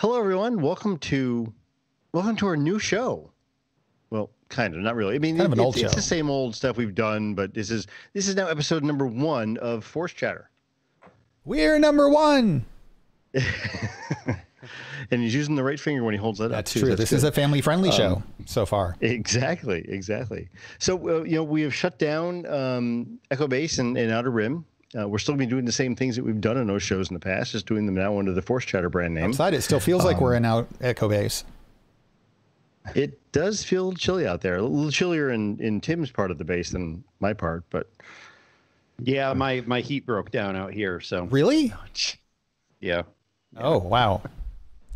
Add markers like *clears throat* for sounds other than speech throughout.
Hello, everyone. Welcome to welcome to our new show. Well, kind of, not really. I mean, Kind of an old it's, it's show. the same old stuff we've done, but this is this is now episode number one of Force Chatter, We're number one. *laughs* and he's using the right finger when he holds that up. That's too. true. this is a family friendly show so far. Exactly, exactly. So, uh, you know, we have shut down um, Echo Base and, and Outer Rim. Uh, we're still be doing the same things that we've done in those shows in the past, just doing them now under the Force Chatter brand name. Outside, it still feels like we're in out Echo Base. It does feel chilly out there, a little chillier in, in Tim's part of the base than my part, but Yeah, my my heat broke down out here, so Really? yeah. Oh, wow.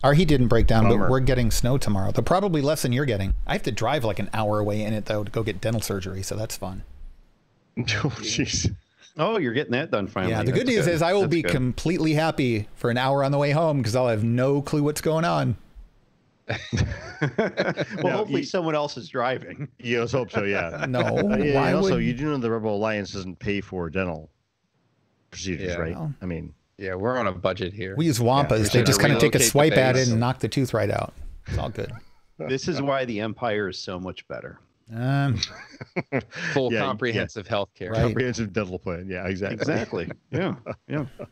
Our heat didn't break down, Bummer. but we're getting snow tomorrow. Though probably less than you're getting. I have to drive like an hour away in it though to go get dental surgery, so that's fun. *laughs* oh, jeez. Oh, you're getting that done finally. Yeah, the good That's news is I will That's be good. completely happy for an hour on the way home because I'll have no clue what's going on. *laughs* well, hopefully you- someone else is driving. Yeah, let's hope so, yeah. *laughs* No, Uh, yeah, why and also, would you do know the Rebel Alliance doesn't pay for dental procedures, Yeah. right? Well. I mean, Yeah, we're on a budget here. we use Wampas? they just kind of take a swipe at it and knock the tooth right out. It's all good. This is why the Empire is so much better. Um, Full Yeah, yeah. comprehensive health care. Right. comprehensive dental plan. Yeah, exactly. Exactly. yeah. Yeah. *laughs*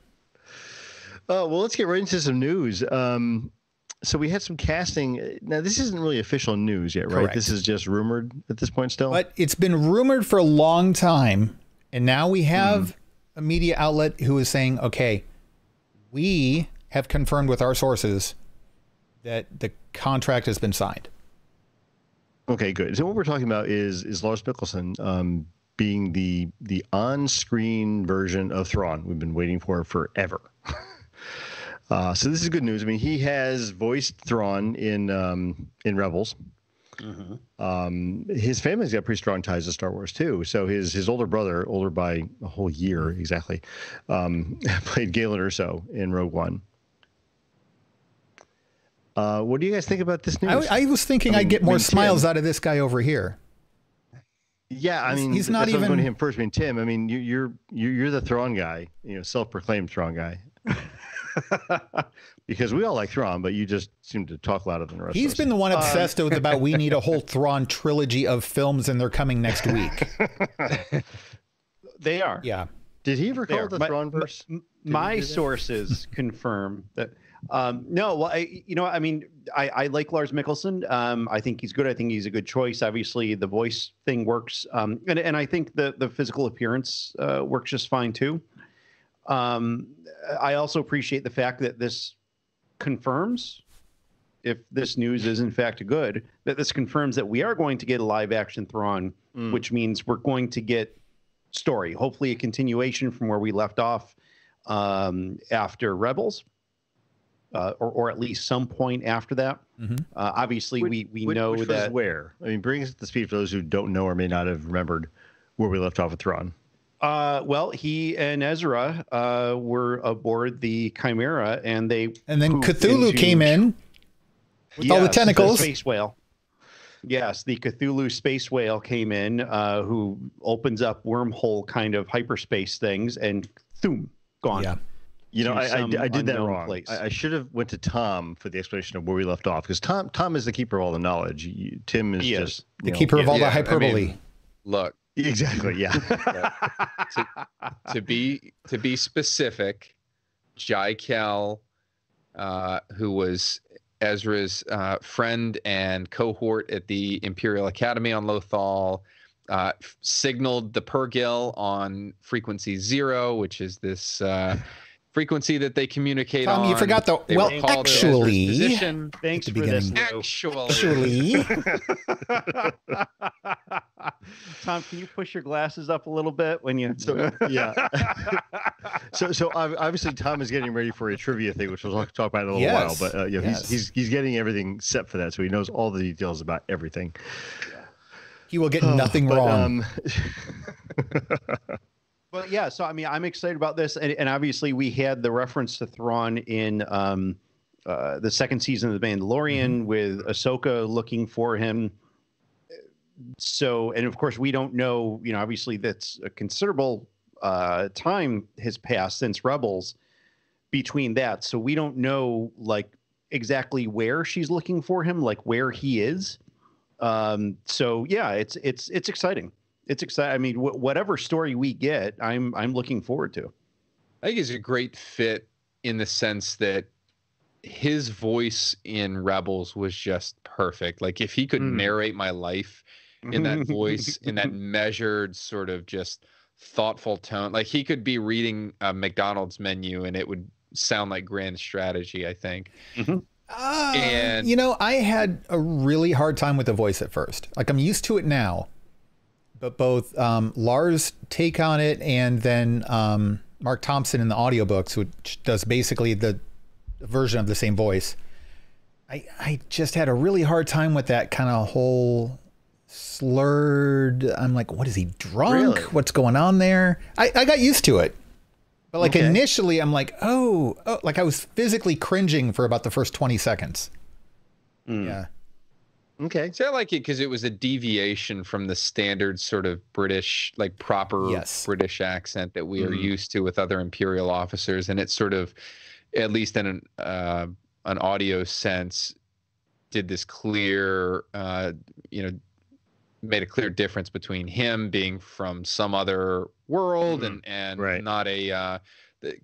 Uh, well, let's get right into some news. Um, so we had some casting. Now, this isn't really official news yet, right? Correct. This is just rumored at this point still. But it's been rumored for a long time. And now we have a media outlet who is saying, okay, we have confirmed with our sources that the contract has been signed. Okay, good. So what we're talking about is is Lars Mikkelsen um, being the the on-screen version of Thrawn. We've been waiting for forever. *laughs* uh, so this is good news. I mean, he has voiced Thrawn in um, in Rebels. Um, his family's got pretty strong ties to Star Wars too. So his his older brother, older by a whole year exactly, um, *laughs* played Galen Erso in Rogue One. Uh, what do you guys think about this news? I, I was thinking I I mean- would get I more mean, smiles Tim- out of this guy over here. Yeah, I mean, he's not even why I'm going to him first. I mean, Tim. I mean, you, you're you're you're the Thrawn guy, you know, self-proclaimed Thrawn guy. *laughs* because we all like Thrawn, but you just seem to talk louder than the rest. He's of been the one obsessed with about we need a whole *laughs* Thrawn trilogy of films and they're coming next week. They are. Yeah. Did he ever call There. it the My- Thrawn verse? M- my sources confirm that. Um, no, well, I, you know, I mean, I, I like Lars Mikkelsen. Um, I think he's good. I think he's a good choice. Obviously, the voice thing works, um, and and I think the the physical appearance uh, works just fine too. Um, I also appreciate the fact that this confirms, if this news is in fact good, that this confirms that we are going to get a live action Thrawn, Mm. which means we're going to get story. Hopefully, a continuation from where we left off um, after Rebels, uh, or or at least some point after that. Mhm. Uh, obviously, Which- we we which, know which was that where. I mean, bring us up to speed for those who don't know or may not have remembered where we left off with Thrawn. Uh, well, he and Ezra uh, were aboard the Chimera, and they And then Cthulhu into- came in with all the Yes, tentacles. space whale. Yes, the Cthulhu space whale came in, uh, who opens up wormhole kind of hyperspace things, and thoom, gone. Yeah. You know, I, I, I did that wrong. place. I, I should have went to Tom for the explanation of where we left off because Tom Tom is the keeper of all the knowledge. You, Tim is He is. just The know- keeper of all yeah, the I mean- hyperbole. Look, *laughs* Exactly. Yeah. to be to be specific, Jai Kell, uh, who was Ezra's uh, friend and cohort at the Imperial Academy on Lothal, uh, signaled the Purrgil on frequency zero, which is this uh, frequency that they communicate Tom, on. you forgot the- They well, were called to Ezra's actually- position. Thanks At for the this. beginning. Actually, *laughs* Tom, can you push your glasses up a little bit when you? So yeah. *laughs* so so obviously Tom is getting ready for a trivia thing, which we'll talk, talk about in a little Yes, while. But uh, you know, yes. he's he's he's getting everything set for that, so he knows all the details about everything. he will get *sighs* nothing But, wrong. Um, *laughs* But yeah, so I mean, I'm excited about this, and, and obviously we had the reference to Thrawn in um, uh, the second season of The Mandalorian with Ahsoka looking for him. So, and of course, we don't know. You know, obviously, that's a considerable uh, time has passed since Rebels between that, so we don't know like exactly where she's looking for him, like where he is. Um, so yeah, it's it's it's exciting. It's exciting. I mean, wh- whatever story we get, I'm I'm looking forward to. I think he's a great fit in the sense that his voice in Rebels was just perfect. Like if he could Mm. narrate my life in that *laughs* voice, in that measured sort of just thoughtful tone, like he could be reading a McDonald's menu and it would sound like grand strategy, I think. Uh, And- you know, I had a really hard time with the voice at first. Like I'm used to it now, but both um, Lars' take on it and then um, Marc Thompson in the audiobooks, which does basically the version of the same voice. I I just had a really hard time with that kind of whole slurred. I'm like, what is he drunk? Really? What's going on there? I, I got used to it. But like Okay. initially, I'm like, oh, oh, like I was physically cringing for about the first 20 seconds. Mm. Yeah. Okay. See, I like it because it was a deviation from the standard sort of British, like proper Yes. British accent that we are Mhm. used to with other imperial officers, and it sort of, at least in an uh, an audio sense, did this clear, uh, you know, made a clear difference between him being from some other world and and Right. not a uh,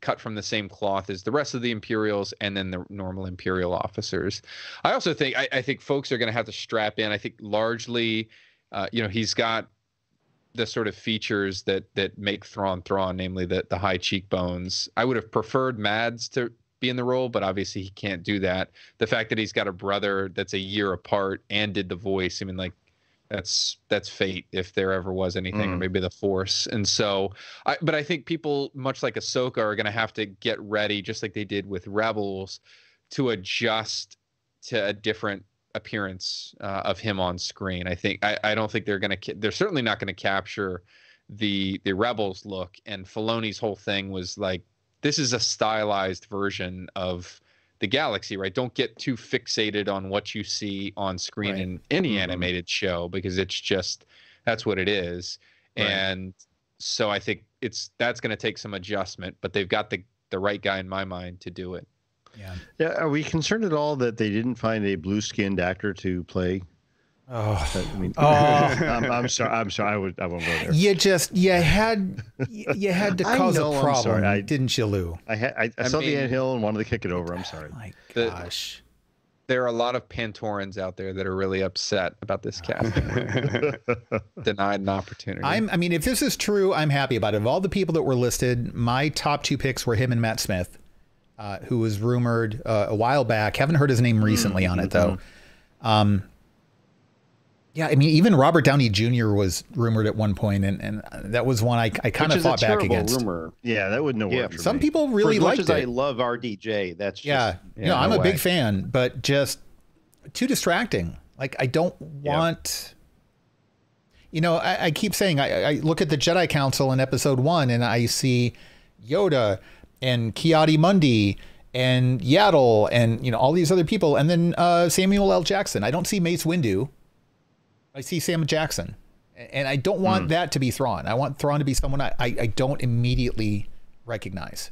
cut from the same cloth as the rest of the Imperials and then the normal Imperial officers. I also think I, I think folks are going to have to strap in. I think largely, uh, you know, he's got the sort of features that that make Thrawn Thrawn, namely the the high cheekbones. I would have preferred Mads to be in the role, but obviously he can't do that. The fact that he's got a brother that's a year apart and did the voice, I mean, like that's that's fate if there ever was anything, or Mm. maybe the Force. And so, I but I think people, much like Ahsoka, are going to have to get ready, just like they did with Rebels, to adjust to a different appearance uh, of him on screen. I think I, I don't think they're going to they're certainly not going to capture the the Rebels look. And Filoni's whole thing was like this is a stylized version of the galaxy, right? Don't get too fixated on what you see on screen Right. in any Mhm. animated show because it's just that's what it is. Right. And so I think it's that's going to take some adjustment, but they've got the the right guy in my mind to do it. Yeah. Yeah. Are we concerned at all that they didn't find a blue-skinned actor to play? Oh. that- I mean, Oh. *laughs* I'm, I'm sorry. I'm sorry. I would. I won't go there. You just you had you had to *laughs* I cause know, a I'm problem, sorry, I- didn't you, Lou? I had. I, I, I saw mean- the anthill and wanted to kick it over. I'm sorry. My The- gosh. There are a lot of Pantorans out there that are really upset about this casting, *laughs* denied an opportunity. I'm I mean, if this is true, I'm happy about it. Of all the people that were listed, my top two picks were him and Matt Smith, uh, who was rumored uh, a while back. Haven't heard his name recently on it though. Um, yeah, I mean, even Robert Downey Jr. was rumored at one point, and, and that was one I, I kind of is fought a back terrible against. rumor. yeah, that wouldn't have Yeah, worked. for Some me. people For really as much liked as I love RDJ, that's just, yeah, yeah, no, I'm no a big fan, but just too distracting. Like I don't want. You know, I, I keep saying I, I look at the Jedi Council in Episode One, and I see Yoda and Ki-Adi-Mundi and Yaddle and you know all these other people, and then uh, Samuel L. Jackson. I don't see Mace Windu. I see Sam Jackson, and I don't want that to be Thrawn. I want Thrawn to be someone I, I, I don't immediately recognize.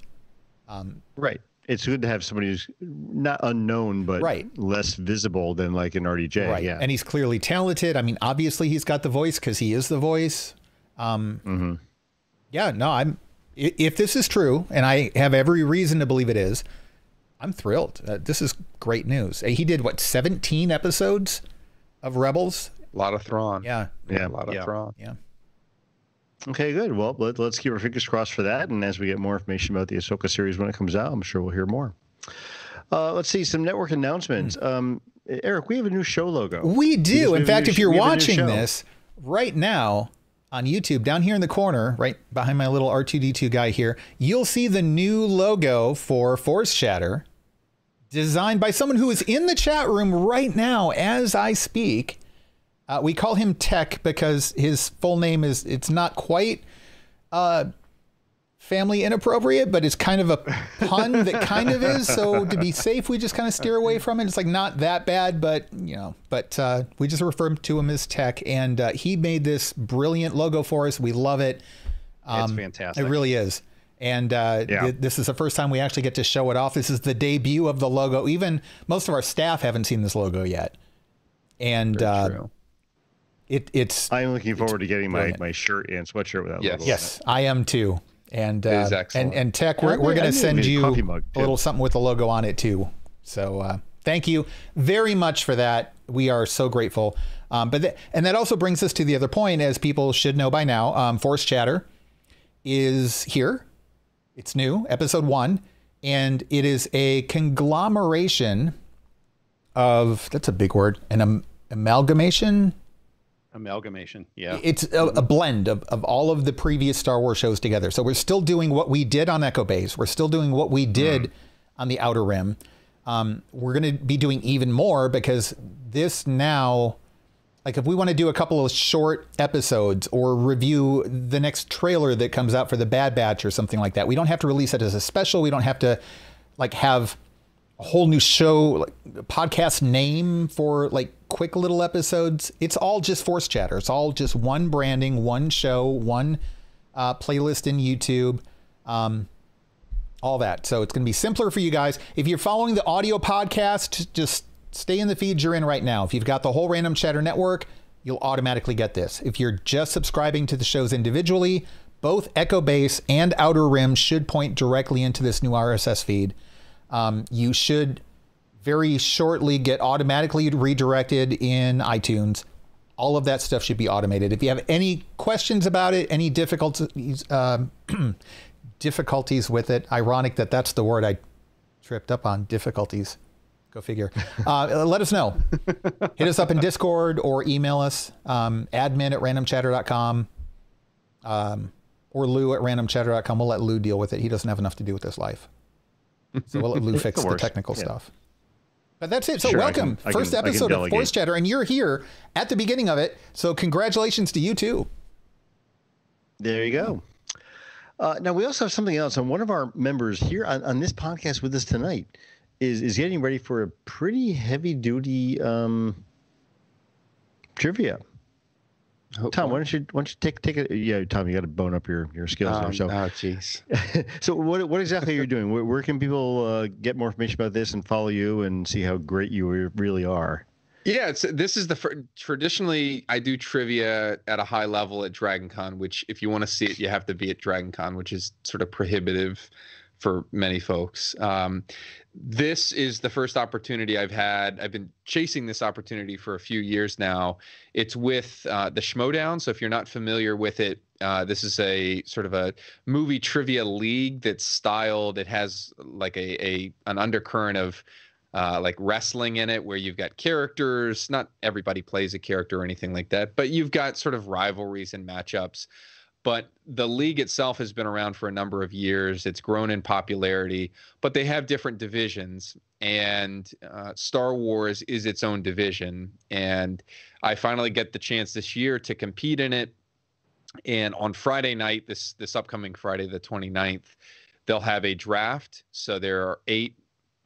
Right. It's good to have somebody who's not unknown, but Right. less visible than like an RDJ. Right. Yeah. And he's clearly talented. I mean, obviously he's got the voice because he is the voice. Um, Mm-hmm. Yeah, no, I'm. If this is true, and I have every reason to believe it is, I'm thrilled. Uh, this is great news. Uh, He did what 17 episodes of Rebels. A lot of Thrawn. Yeah, Yeah. a lot of Yeah. Thrawn. yeah. Okay, good. Well, let, let's keep our fingers crossed for that. And as we get more information about the Ahsoka series when it comes out, I'm sure we'll hear more. Uh, let's see some network announcements. Um, Eric, we have a new show logo. We do. we In fact, new if you're we have a new watching this right now on YouTube, down here in the corner, right behind my little R2D2 guy here, you'll see the new logo for Force Chatter, designed by someone who is in the chat room right now as I speak. Uh, we call him Tech because his full name is, it's not quite uh, family inappropriate, but it's kind of a pun that kind of is. So to be safe, we just kind of steer away from it. It's like not that bad, but you know, but uh, we just refer to him as Tech, and uh, he made this brilliant logo for us. We love it. It's fantastic. It really is. And uh, Yeah. th- this is the first time we actually get to show it off. This is the debut of the logo. Even most of our staff haven't seen this logo yet. And uh, true. It, it's I'm looking forward to getting my, my shirt and sweatshirt with that Yes. logo. on yes, I am too. And uh, is excellent. and and Tech, we're, we're going to send get a you a little something with the logo on it too. So uh, thank you very much for that. We are so grateful. Um, but th- and that also brings us to the other point, as people should know by now. Um, Force Chatter is here. It's new, episode one, and it is a conglomeration of that's a big word, an am- amalgamation. Amalgamation. Yeah. It's a, a blend of, of all of the previous Star Wars shows together. So we're still doing what we did on Echo Base. We're still doing what we did on the Outer Rim. Um, we're going to be doing even more because this now, like if we want to do a couple of short episodes or review the next trailer that comes out for the Bad Batch or something like that, we don't have to release it as a special. We don't have to like have a whole new show like podcast name for like quick little episodes. It's all just force chatter. It's all just one branding one show one uh, playlist in youtube um, all that. So it's going to be simpler for you guys. If you're following the audio podcast just stay in the feed you're in right now. If you've got the whole random chatter network you'll automatically get this. If you're just subscribing to the shows individually both echo base and outer rim should point directly into this new rss feed um, you should very shortly get automatically redirected in iTunes. All of that stuff should be automated. If you have any questions about it, any difficulties, um, *clears throat* difficulties with it, ironic that that's the word I tripped up on. Difficulties. Go figure. *laughs* Uh, let us know. Hit us up in Discord or email us um, admin at randomchatter.com um, or Lou at randomchatter.com. We'll let Lou deal with it. He doesn't have enough to do with his life. So we'll let Lou fix the works. technical Yeah. stuff. But that's it. So Sure, welcome. can- First can- episode of Force. Chatter, and you're here at the beginning of it. So congratulations to you too. There you go. Uh, now we also have something else, and one of our members here on, on this podcast with us tonight is is getting ready for a pretty heavy duty um, trivia. Tom, why don't you why don't you take take it? Yeah, Tom, you got to bone up your your skills Um, there. So, oh, jeez. *laughs* so what what exactly are you doing? Where, where can people uh, get more information about this and follow you and see how great you really are? Yeah, it's this is the fir- traditionally I do trivia at a high level at Dragon Con, which if you want to see it, you have to be at Dragon Con, which is sort of prohibitive for many folks. Um, this is the first opportunity I've had. I've been chasing this opportunity for a few years now. It's with uh, the Schmodown. So if you're not familiar with it, uh, this is a sort of a movie trivia league that's styled. It has like a, a an undercurrent of uh, like wrestling in it, where you've got characters. Not everybody plays a character or anything like that, but you've got sort of rivalries and matchups. But the league itself has been around for a number of years. It's grown in popularity, but they have different divisions. And uh, Star Wars is its own division. And I finally get the chance this year to compete in it. And on Friday night, this this upcoming Friday, the 29th, they'll have a draft. So there are eight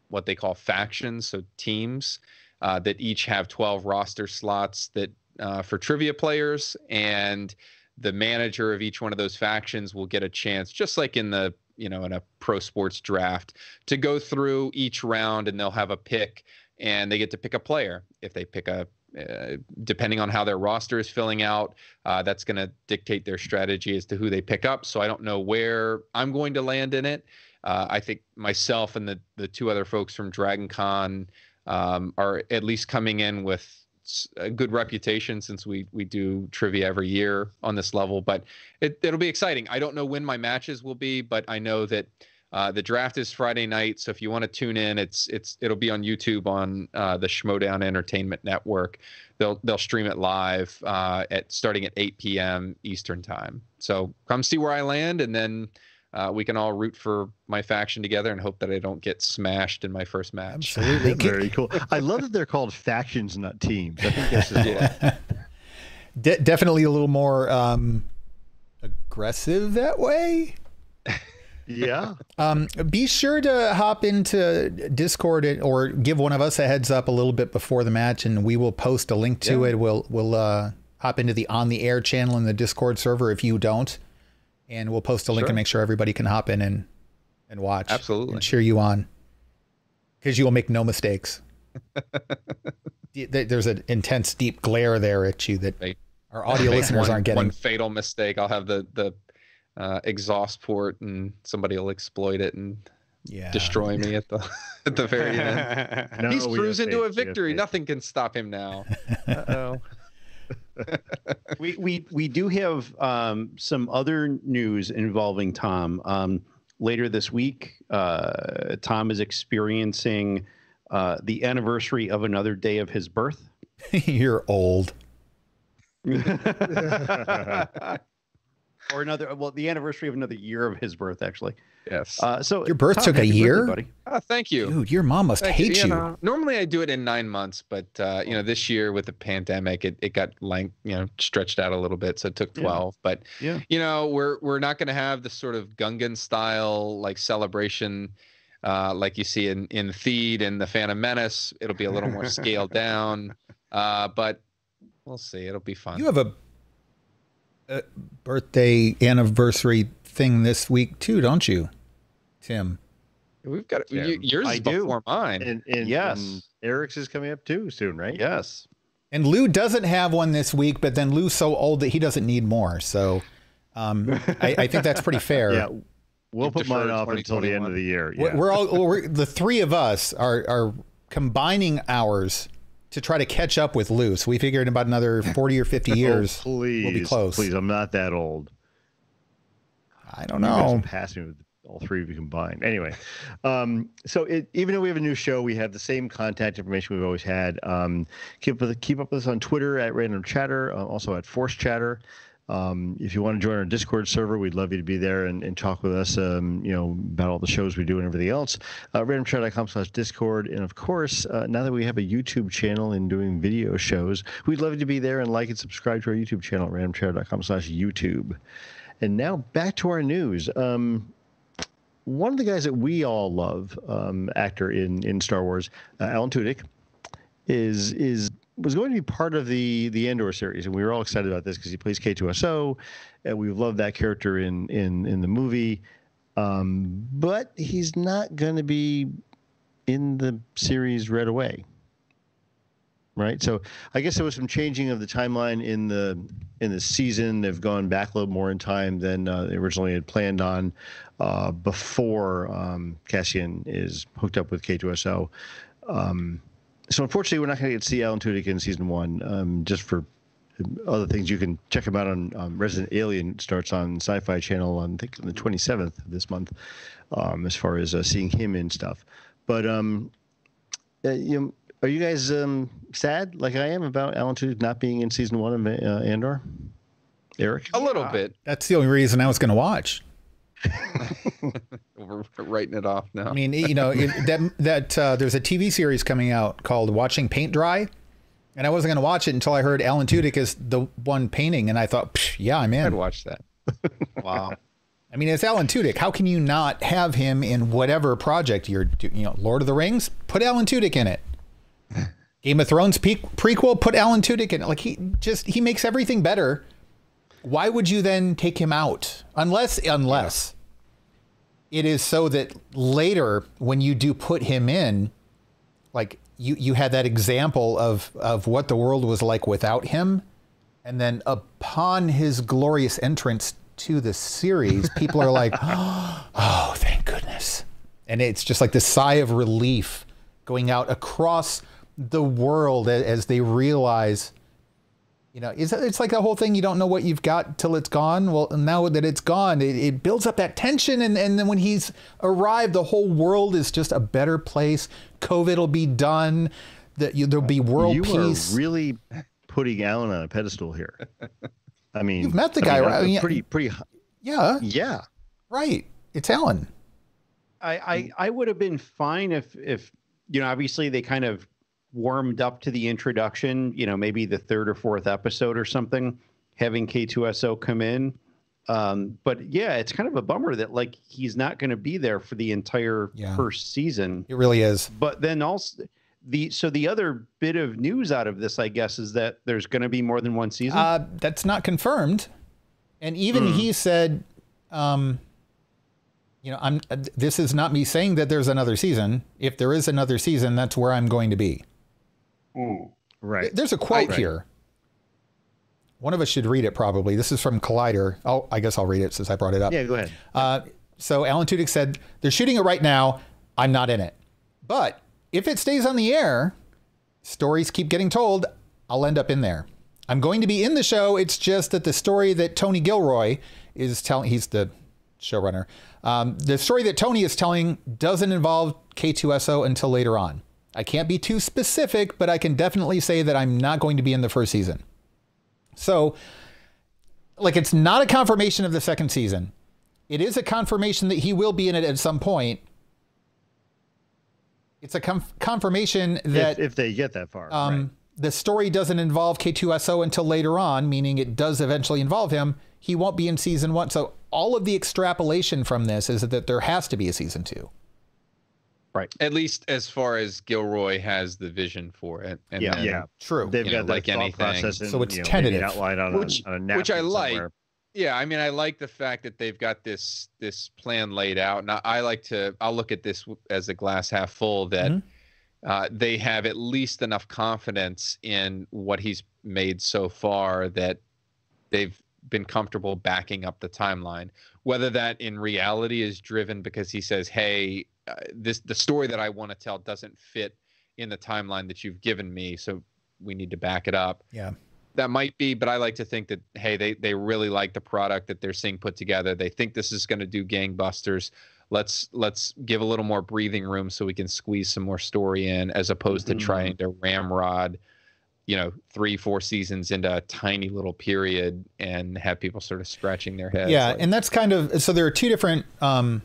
what they call factions, so teams uh, that each have 12 roster slots that uh, for trivia players, and the manager of each one of those factions will get a chance, just like in the you know in a pro sports draft, to go through each round, and they'll have a pick, and they get to pick a player. If they pick a uh, depending on how their roster is filling out, uh, that's going to dictate their strategy as to who they pick up. So I don't know where I'm going to land in it. Uh, I think myself and the the two other folks from Dragon Con um, are at least coming in with a good reputation since we we do trivia every year on this level. But it, it'll be exciting. I don't know when my matches will be, but I know that uh, the draft is Friday night. So if you want to tune in, it's it's it'll be on YouTube on uh, the Schmodown Entertainment Network. They'll they'll stream it live uh, at starting at 8 p.m. Eastern time. So come see where I land, and then uh, we can all root for my faction together and hope that I don't get smashed in my first match. Absolutely. *laughs* Very cool. I love that they're called factions, not teams. I think this is *laughs* Yeah. *laughs* De- definitely a little more um, aggressive that way. yeah. Um, be sure to hop into Discord or give one of us a heads up a little bit before the match, and we will post a link to Yeah. it. We'll we'll uh, hop into the on the air channel in the Discord server if you don't, and we'll post a link Sure. and make sure everybody can hop in and and watch. Absolutely. and cheer you on because you will make no mistakes. *laughs* There's an intense, deep glare there at you that Right. our audio listeners one, aren't getting. One fatal mistake. I'll have the the uh, exhaust port, and somebody will exploit it and yeah, destroy me at the *laughs* at the very end. *laughs* No, He's we cruising to a victory. Nothing can stop him now. Uh-oh. *laughs* we we we do have um, some other news involving Tom. Um, later this week, uh, Tom is experiencing uh, the anniversary of another day of his birth. *laughs* You're old. *laughs* or another, well, the anniversary of another year of his birth, actually. Yes. Uh, so Your birth Tom, took a happy birthday, year? buddy. Ah, thank you. Dude, your mom must Thank hate you. know, normally I do it in nine months, but uh, you know this year with the pandemic, it, it got like you know stretched out a little bit, so it took Yeah. twelve. But Yeah. you know we're we're not going to have the sort of Gungan style like celebration uh, like you see in in Theed and the Phantom Menace. It'll be a little more *laughs* scaled down, uh, but we'll see. It'll be fun. You have a, a birthday anniversary thing this week too, don't you, Tim? We've got Yeah, you, yours I is do. before mine. And, and Yes. and Eric's is coming up too soon, right? Yes. And Lou doesn't have one this week, but then Lou's so old that he doesn't need more. So um, I, I think that's pretty *laughs* fair. Yeah. We'll You've put mine deferred off until the end of the year. We're, we're all we're, the three of us are are combining hours to try to catch up with Lou. So we figured in about another forty or fifty *laughs* years. Oh, please, we'll be close. Please, I'm not that old. I don't You guys know. pass me with all three of you combined. Anyway, um, so it, even though we have a new show, we have the same contact information we've always had. Um, keep keep up with us on Twitter at Random Chatter, uh, also at Force Chatter. Um, if you want to join our Discord server, we'd love you to be there and, and talk with us. Um, you know about all the shows we do and everything else. Uh, randomchat.com/discord, and of course, uh, now that we have a YouTube channel and doing video shows, we'd love you to be there and like and subscribe to our YouTube channel, randomchat.com/youtube. And now back to our news. Um, one of the guys that we all love, um, actor in in Star Wars, uh, Alan Tudyk, is is was going to be part of the the Andor series, and we were all excited about this because he plays K2SO, and we loved that character in in in the movie. Um, but he's not going to be in the series right away, right? So I guess there was some changing of the timeline in the in the season. They've gone back a little more in time than uh, they originally had planned on uh, before um, Cassian is hooked up with K2SO. Um, so unfortunately, we're not going to get to see Alan Tudyk in season one. Um, just for other things, you can check him out on um, Resident Alien. Starts on Sci-Fi Channel on I think on the 27th of this month. Um, as far as uh, seeing him in stuff, but um, uh, you know, are you guys um, sad like I am about Alan Tudyk not being in season one of uh, Andor? Eric, a little Yeah. bit. That's the only reason I was going to watch. *laughs* We're writing it off now. I mean, you know, it, that that uh, there's a TV series coming out called Watching Paint Dry, and I wasn't going to watch it until I heard Alan Tudyk is the one painting, and I thought, "Psh, yeah, I'm I'd in. watch that. *laughs* Wow. I mean, it's Alan Tudyk. How can you not have him in whatever project you're, doing? you know, Lord of the Rings? Put Alan Tudyk in it. *laughs* Game of Thrones pe- prequel. Put Alan Tudyk in it. Like he just he makes everything better. Why would you then take him out? Unless unless it is so that later when you do put him in, like you you had that example of of what the world was like without him, and then upon his glorious entrance to the series, people are like, *laughs* "Oh, thank goodness!" And it's just like this sigh of relief going out across the world as they realize, you know, it's, it's like the whole thing. You don't know what you've got till it's gone. Well, now that it's gone, it, it builds up that tension, and and then when he's arrived, the whole world is just a better place. COVID will be done. That you, there'll be world you peace. You are really putting Alan on a pedestal here. *laughs* I mean, You've met the I guy, mean, right? a I mean, pretty, pretty, yeah, yeah. right. It's Alan. I, I I would have been fine if if you know obviously they kind of warmed up to the introduction you know maybe the third or fourth episode or something having K2SO come in um but yeah it's kind of a bummer that like he's not going to be there for the entire Yeah. first season It really is. but then also the so the other bit of news out of this I guess is that there's going to be more than one season Uh, that's not confirmed. And even Hmm. he said um, you know, I'm. uh, This is not me saying that there's another season. If there is another season, that's where I'm going to be. Right. There's a quote I- here. One of us should read it probably. This is from Collider. Oh, I guess I'll read it since I brought it up. Yeah, go ahead. Uh, so Alan Tudyk said, "They're shooting it right now. I'm not in it, but if it stays on the air, stories keep getting told. I'll end up in there. I'm going to be in the show. It's just that the story that Tony Gilroy is telling, he's the showrunner. Um, the story that Tony is telling doesn't involve K2SO until later on. I can't be too specific, but I can definitely say that I'm not going to be in the first season. So, like, it's not a confirmation of the second season. It is a confirmation that he will be in it at some point. It's a conf- confirmation that if, if they get that far. um, right. the story doesn't involve K2SO until later on, meaning it does eventually involve him. He won't be in season one. So all of the extrapolation from this is that there has to be a season two. At least as far as Gilroy has the vision for it. And Yeah. then- Yeah. True. They've got know, like thought anything. process and, So it's you know, maybe tentative. an outline on Which- a, on a which I like. somewhere. Yeah, I mean, I like the fact that they've got this this plan laid out, and I, I like to. I'll look at this as a glass half full that Mhm. uh, they have at least enough confidence in what he's made so far that they've been comfortable backing up the timeline. Whether that in reality is driven because he says, "Hey, uh, this the story that I want to tell doesn't fit in the timeline that you've given me, so we need to back it up." Yeah. that might be but i like to think that hey they they really like the product that they're seeing put together they think this is going to do gangbusters let's let's give a little more breathing room so we can squeeze some more story in as opposed to trying to ramrod you know three four seasons into a tiny little period and have people sort of scratching their heads yeah. like, and that's kind of so there are two different um,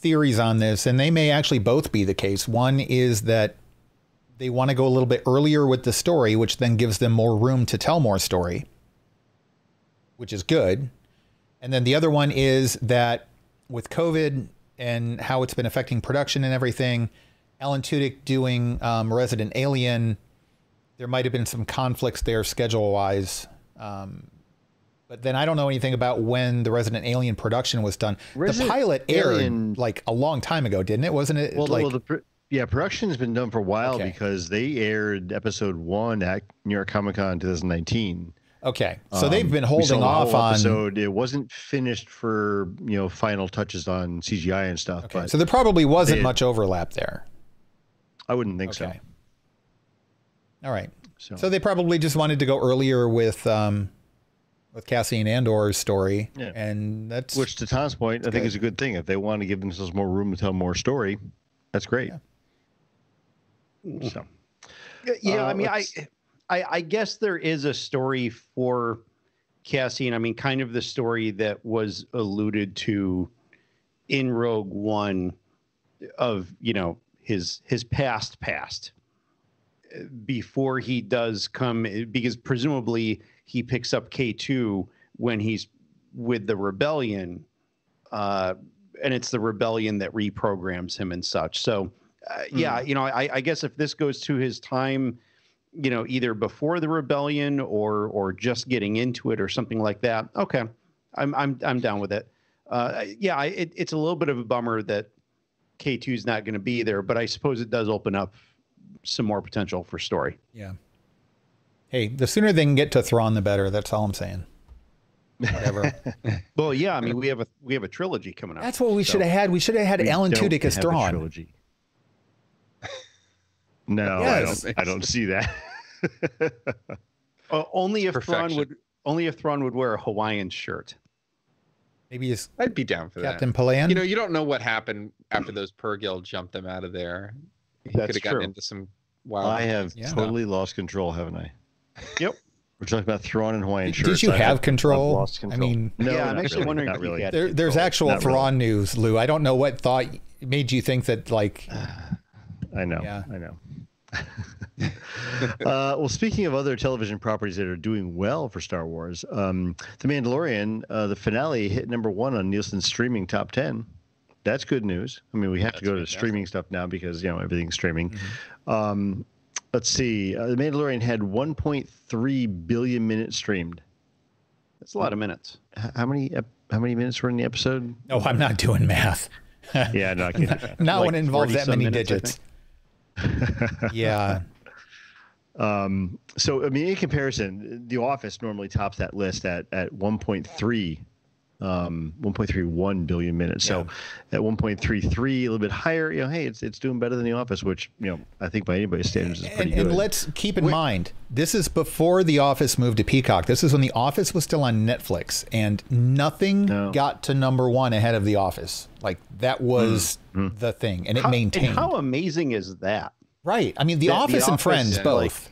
theories on this, and they may actually both be the case. One is that they want to go a little bit earlier with the story, which then gives them more room to tell more story, which is good. And then the other one is that with COVID and how it's been affecting production and everything, Alan Tudyk doing um, Resident Alien, there might have been some conflicts there schedule wise. Um, but then I don't know anything about when the Resident Alien production was done. the pilot aired Alien- like a long time ago, didn't it? Wasn't it Well, like well the, pr- yeah, production's been done for a while Okay. because they aired episode one at New York Comic Con 2019. okay? So Um, they've been holding off on. episode. It wasn't finished for you know final touches on CGI and stuff. Okay, but so there probably wasn't they- much overlap there. I wouldn't think Okay. All right. so. So they probably just wanted to go earlier with um, with Cassian Andor's story, Yeah. and that's which, to Tom's point, I think is a good thing. If they want to give themselves more room to tell more story, that's great. So Yeah, Yeah, I Uh, mean, I, I, I guess there is a story for Cassian. I mean, kind of the story that was alluded to in Rogue One of you know his his past past uh, before he does come because presumably he picks up K two when he's with the rebellion, uh, and it's the rebellion that reprograms him and such. So, uh, yeah, you know, I, I guess if this goes to his time, you know, either before the rebellion or or just getting into it or something like that, okay, I'm I'm I'm down with it. Uh, yeah, I, it, it's a little bit of a bummer that K two is not going to be there, but I suppose it does open up some more potential for story. yeah. Hey, the sooner they can get to Thrawn, the better. That's all I'm saying. Whatever. *laughs* Well, yeah, I mean, we have a we have a trilogy coming up. That's what we so- should have had. We should have had we Alan Tudyk as have a Thrawn. trilogy. *laughs* No, Yes. I don't. I don't see that. *laughs* Uh, only if Thrawn would only if Thrawn would wear a Hawaiian shirt. Maybe he's i'd be down for that. Captain that Palan. you know you don't know what happened after those Purrgil jumped them out of there he That's could have gotten true. into some wild I have Yeah. totally lost control, haven't I? Yep. We're talking about Thrawn and Hawaiian Did you have I've control? lost I mean, no, Yeah, I'm actually really, wondering not if you really. had- there, there's actual Not really. Thrawn news, Lou. I don't know what thought made you think that. Like, *sighs* I know. Yeah. I know. *laughs* uh, well, speaking of other television properties that are doing well for Star Wars, um, The Mandalorian, uh, the finale hit number one on Nielsen's streaming top 10. That's good news. I mean, we have to That's go to streaming stuff now because, you know, everything's streaming. Mm-hmm. Um, let's see. Uh, the Mandalorian had 1.3 billion minutes streamed. That's a lot of minutes. How many how many minutes were in the episode? No, I'm not doing math. *laughs* yeah, no, I can't. Not Like when it involves that many minutes, digits. *laughs* yeah. Um, so, I mean, in comparison, The Office normally tops that list at at 1.3, um, 1.31 billion minutes. So, at 1.33, a little bit higher. You know, hey, it's it's doing better than The Office, which you know I think by anybody's standards is pretty And, good. and let's keep in mind, this is before The Office moved to Peacock. This is when The Office was still on Netflix, and nothing No. got to number one ahead of The Office. Like that was the thing, and it How, and maintained. how amazing is that? right. I mean, The, The- The Office and Friends yeah, both.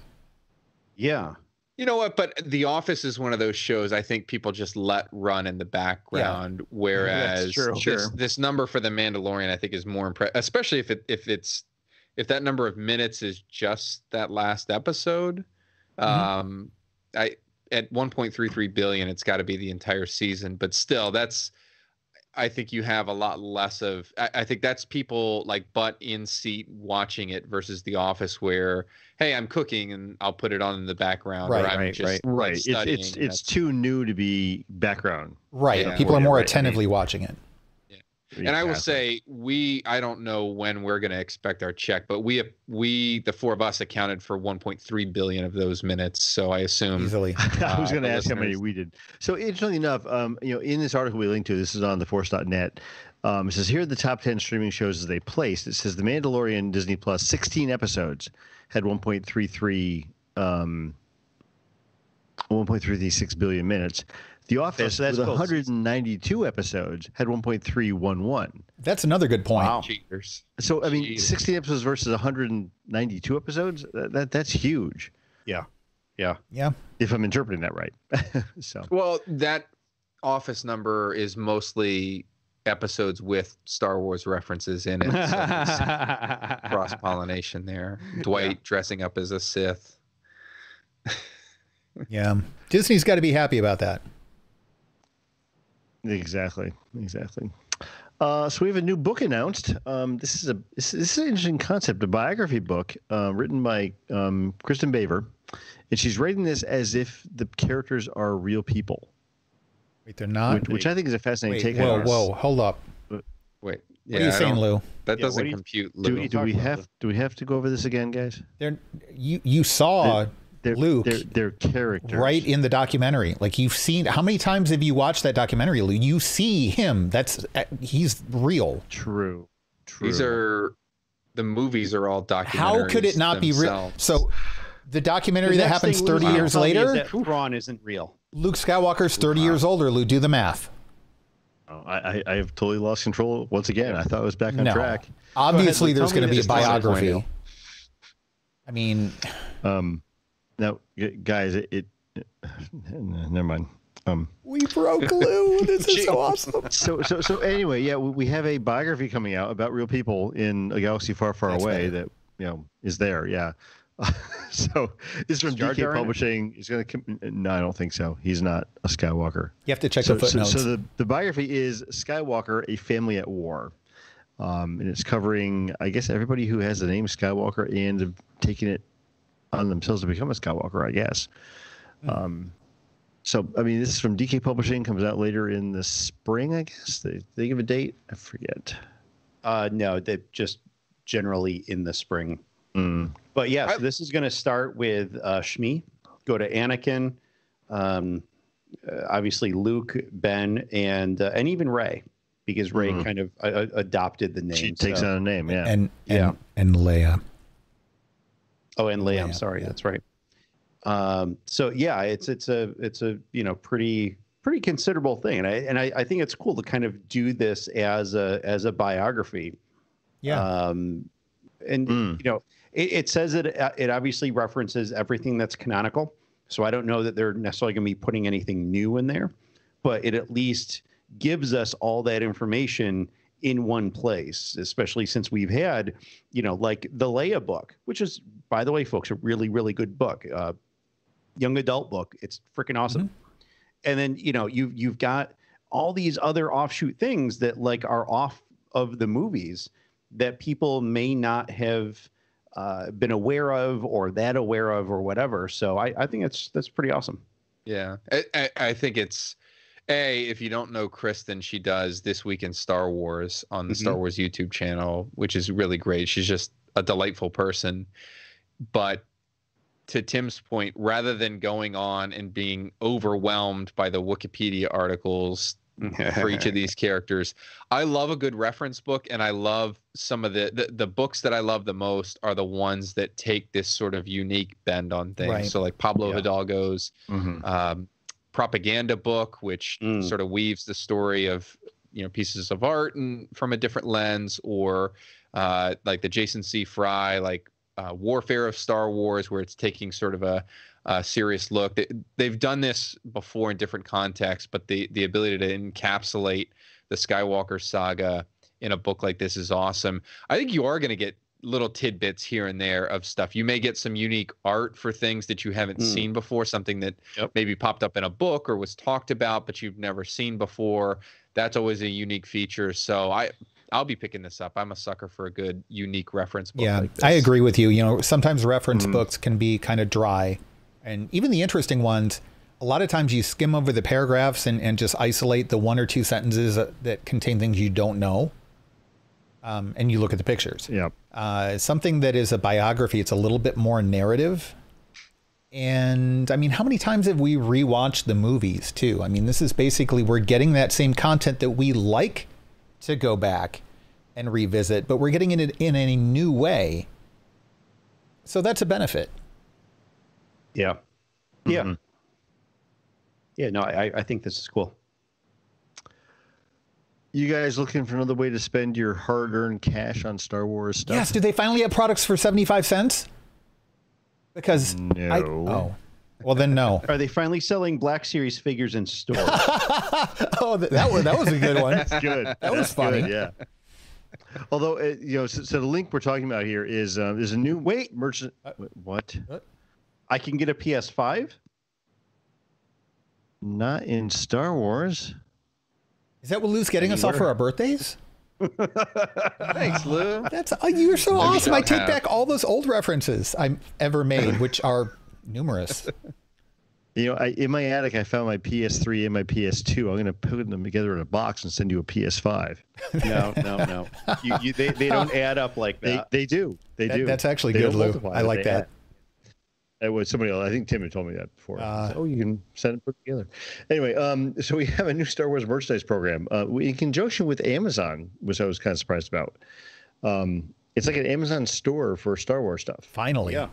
Yeah. You know what? But The Office is one of those shows I think people just let run in the background. Whereas true. this, Sure. this number for The Mandalorian, I think, is more impressive, especially if it if it's if that number of minutes is just that last episode. Um, I at 1.33 billion, it's got to be the entire season. But still, that's I think you have a lot less of. I, I think that's people like butt in seat watching it versus The Office, where hey, I'm cooking and I'll put it on in the background, Right, or I'm right, just right. right, like, it's it's it's too new to be background. right. Yeah. People are more right. I attentively watching it. And I will say we I don't know when we're going to expect our check, but we we the four of us accounted for 1.3 billion of those minutes, so I assume Easily. *laughs* I was uh, going to the ask how many we did. So interestingly enough, um, you know, in this article we linked to, this is on theforce.net. Um, it says here are the top 10 streaming shows as they placed. It says The Mandalorian, Disney Plus, 16 episodes, had 1.33, um, 1.336 billion minutes. The Office, so that's with close. 192 episodes, had 1.311. That's another good point. Wow. cheaters. So I mean, Jeez. 16 episodes versus 192 episodes. That, that that's huge. Yeah. Yeah. Yeah. If I'm interpreting that right. *laughs* so Well, that office number is mostly episodes with Star Wars references in it. So *laughs* cross pollination there. Dwight dressing up as a Sith. Yeah. Disney's got to be happy about that. Exactly. Exactly. Uh, so we have a new book announced. Um, this is a this, this is an interesting concept, a biography book uh, written by um, Kristin Baver, and she's writing this as if the characters are real people, Wait, they're not. which, which I think is a fascinating Wait, take. whoa, on it. whoa, hold up. Wait. What are you I saying, Lou? That Yeah, doesn't you- compute. Do, Lou. we- do we talk about have do we have to go over this again, guys? They're you you saw They're, Luke they're, they're right in the documentary. Like you've seen how many times have you watched that documentary, Luke? You see him. That's uh, he's real. True. True. These are the movies are all documentaries. How could it not be real? So the documentary The that happens thing Lou's 30 gonna years tell is later, that Thrawn isn't real. Luke Skywalker's 30 years older, Lou. Do the math. Oh, I, I I have totally lost control once again. I thought I was back on No. track. Obviously, Lou. there's going to be a biography. I mean, Um, now, guys, it, it *laughs* never mind. Um, we broke Lou. *laughs* This is so awesome. so so so anyway, yeah, we, we have a biography coming out about real people in a galaxy far, far That's away better. that you know is there. Yeah. *laughs* so this is from Jar DK Jar in it? Publishing. It's going to. No, I don't think so. He's not a Skywalker. You have to check so, the so, footnotes. so the, the biography is Skywalker, a family at war. Um, and it's covering, I guess, everybody who has the name Skywalker and have taken it on themselves to become a Skywalker, I guess. Hmm. Um, so, I mean, this is from DK Publishing, comes out later in the spring, I guess. They, they give a date? I forget. Uh, no, they just generally in the spring. Mm. But yeah, so this is going to start with uh, Shmi, go to Anakin, um, uh, obviously Luke, Ben, and uh, and even Rey, because Rey Mhm. kind of uh, uh, adopted the name. She takes so- on a name, yeah. and, and Yeah. and Leia. Oh, and Leia. I'm sorry, yeah. that's right. Um, so yeah, it's it's a it's a you know pretty pretty considerable thing, and I and I, I think it's cool to kind of do this as a as a biography. Yeah. Um, and Mm. you know, it, it says it it obviously references everything that's canonical. So I don't know that they're necessarily going to be putting anything new in there, but it at least gives us all that information in one place, especially since we've had, you know, like the Leia book, which is, by the way, folks, a really, really good book, uh, young adult book. It's freaking awesome. And then, you know, you've, you've got all these other offshoot things that like are off of the movies that people may not have uh, been aware of or that aware of or whatever. So I, I think that's that's pretty awesome. Yeah, I, I, I think it's A, if you don't know Kristin, she does This Week in Star Wars on the Mhm. Star Wars YouTube channel, which is really great. She's just a delightful person. But to Tim's point, rather than going on and being overwhelmed by the Wikipedia articles for each of *laughs* these characters. I love a good reference book, and I love some of the, the the books that I love the most are the ones that take this sort of unique bend on things. Right. So like Pablo Yeah. Hidalgo's Mhm. um, propaganda book, which Mm. sort of weaves the story of you know pieces of art and from a different lens, or uh, like the Jason C. Fry like uh, Warfare of Star Wars, where it's taking sort of a, a serious look. They, they've done this before in different contexts, but the the ability to encapsulate the Skywalker saga in a book like this is awesome. I think you are going to get little tidbits here and there of stuff. You may get some unique art for things that you haven't Mm. seen before, something that Yep. maybe popped up in a book or was talked about but you've never seen before. That's always a unique feature. So I I'll be picking this up. I'm a sucker for a good unique reference book. Yeah, like I agree with you. You know, sometimes reference Mhm. books can be kind of dry, and even the interesting ones. A lot of times you skim over the paragraphs and, and just isolate the one or two sentences that, that contain things you don't know, um, and you look at the pictures. Yeah. Uh, something that is a biography, it's a little bit more narrative. And I mean, how many times have we rewatched the movies too? I mean, this is basically we're getting that same content that we like to go back and revisit, but we're getting it in a new way. So that's a benefit. Yeah. Yeah. Mhm. Yeah. No, I, I think this is cool. You guys looking for another way to spend your hard-earned cash on Star Wars stuff? Yes, do they finally have products for 75 cents? Because I, No. oh, well then no. *laughs* Are they finally selling Black Series figures in stores? *laughs* oh, that, that was that was a good one. That's good. That was That's funny. good, yeah. Although uh, you know, so, so the link we're talking about here is uh, there's a new Wait. merchant. Uh, wait, what? I can get a PS5. Not in Star Wars. Is that what Lou's getting us all for our birthdays? *laughs* Thanks, Lou. That's oh, you're so Maybe awesome. I take have. back all those old references I've ever made, which are numerous. *laughs* You know, I, in my attic, I found my PS3 and my PS2. I'm going to put them together in a box and send you a PS5. No, no, no. *laughs* You, you, they, they don't add up like that. they do. They That- do. that's actually They good, Lou. I like they that. add. It was somebody else. I think Tim had told me that before. Uh, oh, you can send it put together. Anyway, um, so we have a new Star Wars merchandise program uh, in conjunction with Amazon, which I was kind of surprised about. Um, it's like an Amazon store for Star Wars stuff. Finally. Yeah.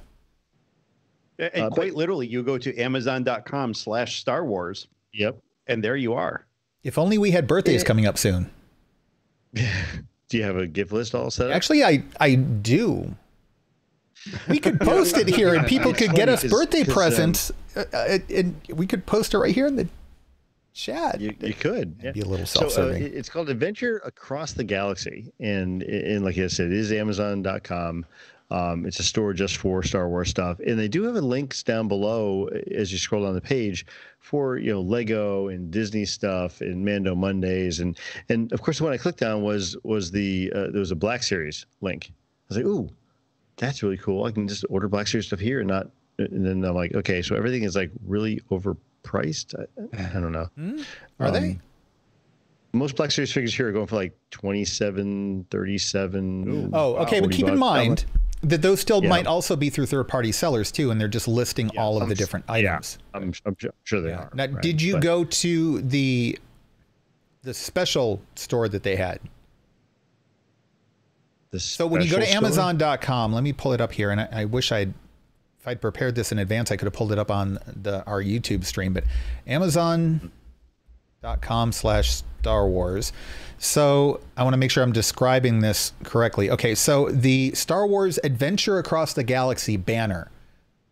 And Uh, but- quite literally, you go to amazon.com slash Star Wars, Yep. and there you are. If only we had birthdays Yeah. coming up soon. *laughs* Do you have a gift list all set up? Actually, I I do. We could post it here, and people could get funny us 'cause- birthday 'cause, um, presents, uh, uh, and we could post it right here in the chat. You, you could. It'd be a little So uh, self-serving. it- it's called Adventure Across the Galaxy, and and like I said, it is Amazon.com. Um, it's a store just for Star Wars stuff, and they do have a links down below as you scroll down the page for you know Lego and Disney stuff and Mando Mondays, and and of course the one I clicked on was was the uh, there was a Black Series link. I was like, ooh, that's really cool. I can just order Black Series stuff here and not. And then I'm like, okay, so everything is like really overpriced. I, I don't know. Hmm? Are they? Um, most Black Series figures here are going for like 27, 37. Oh, okay. But 40 keep in mind that those still Yeah. might also be through third-party sellers too, and they're just listing all of I'm the different yeah. items. I'm, I'm sure- sure they Yeah. are. Now, right? did you But go to the the special store that they had? So when you go to? Amazon.com, let me pull it up here, and I, I wish I'd if I'd prepared this in advance, I could have pulled it up on the our YouTube stream. But Amazon.com slash Star Wars. So I want to make sure I'm describing this correctly. Okay, so the Star Wars Adventure Across the Galaxy banner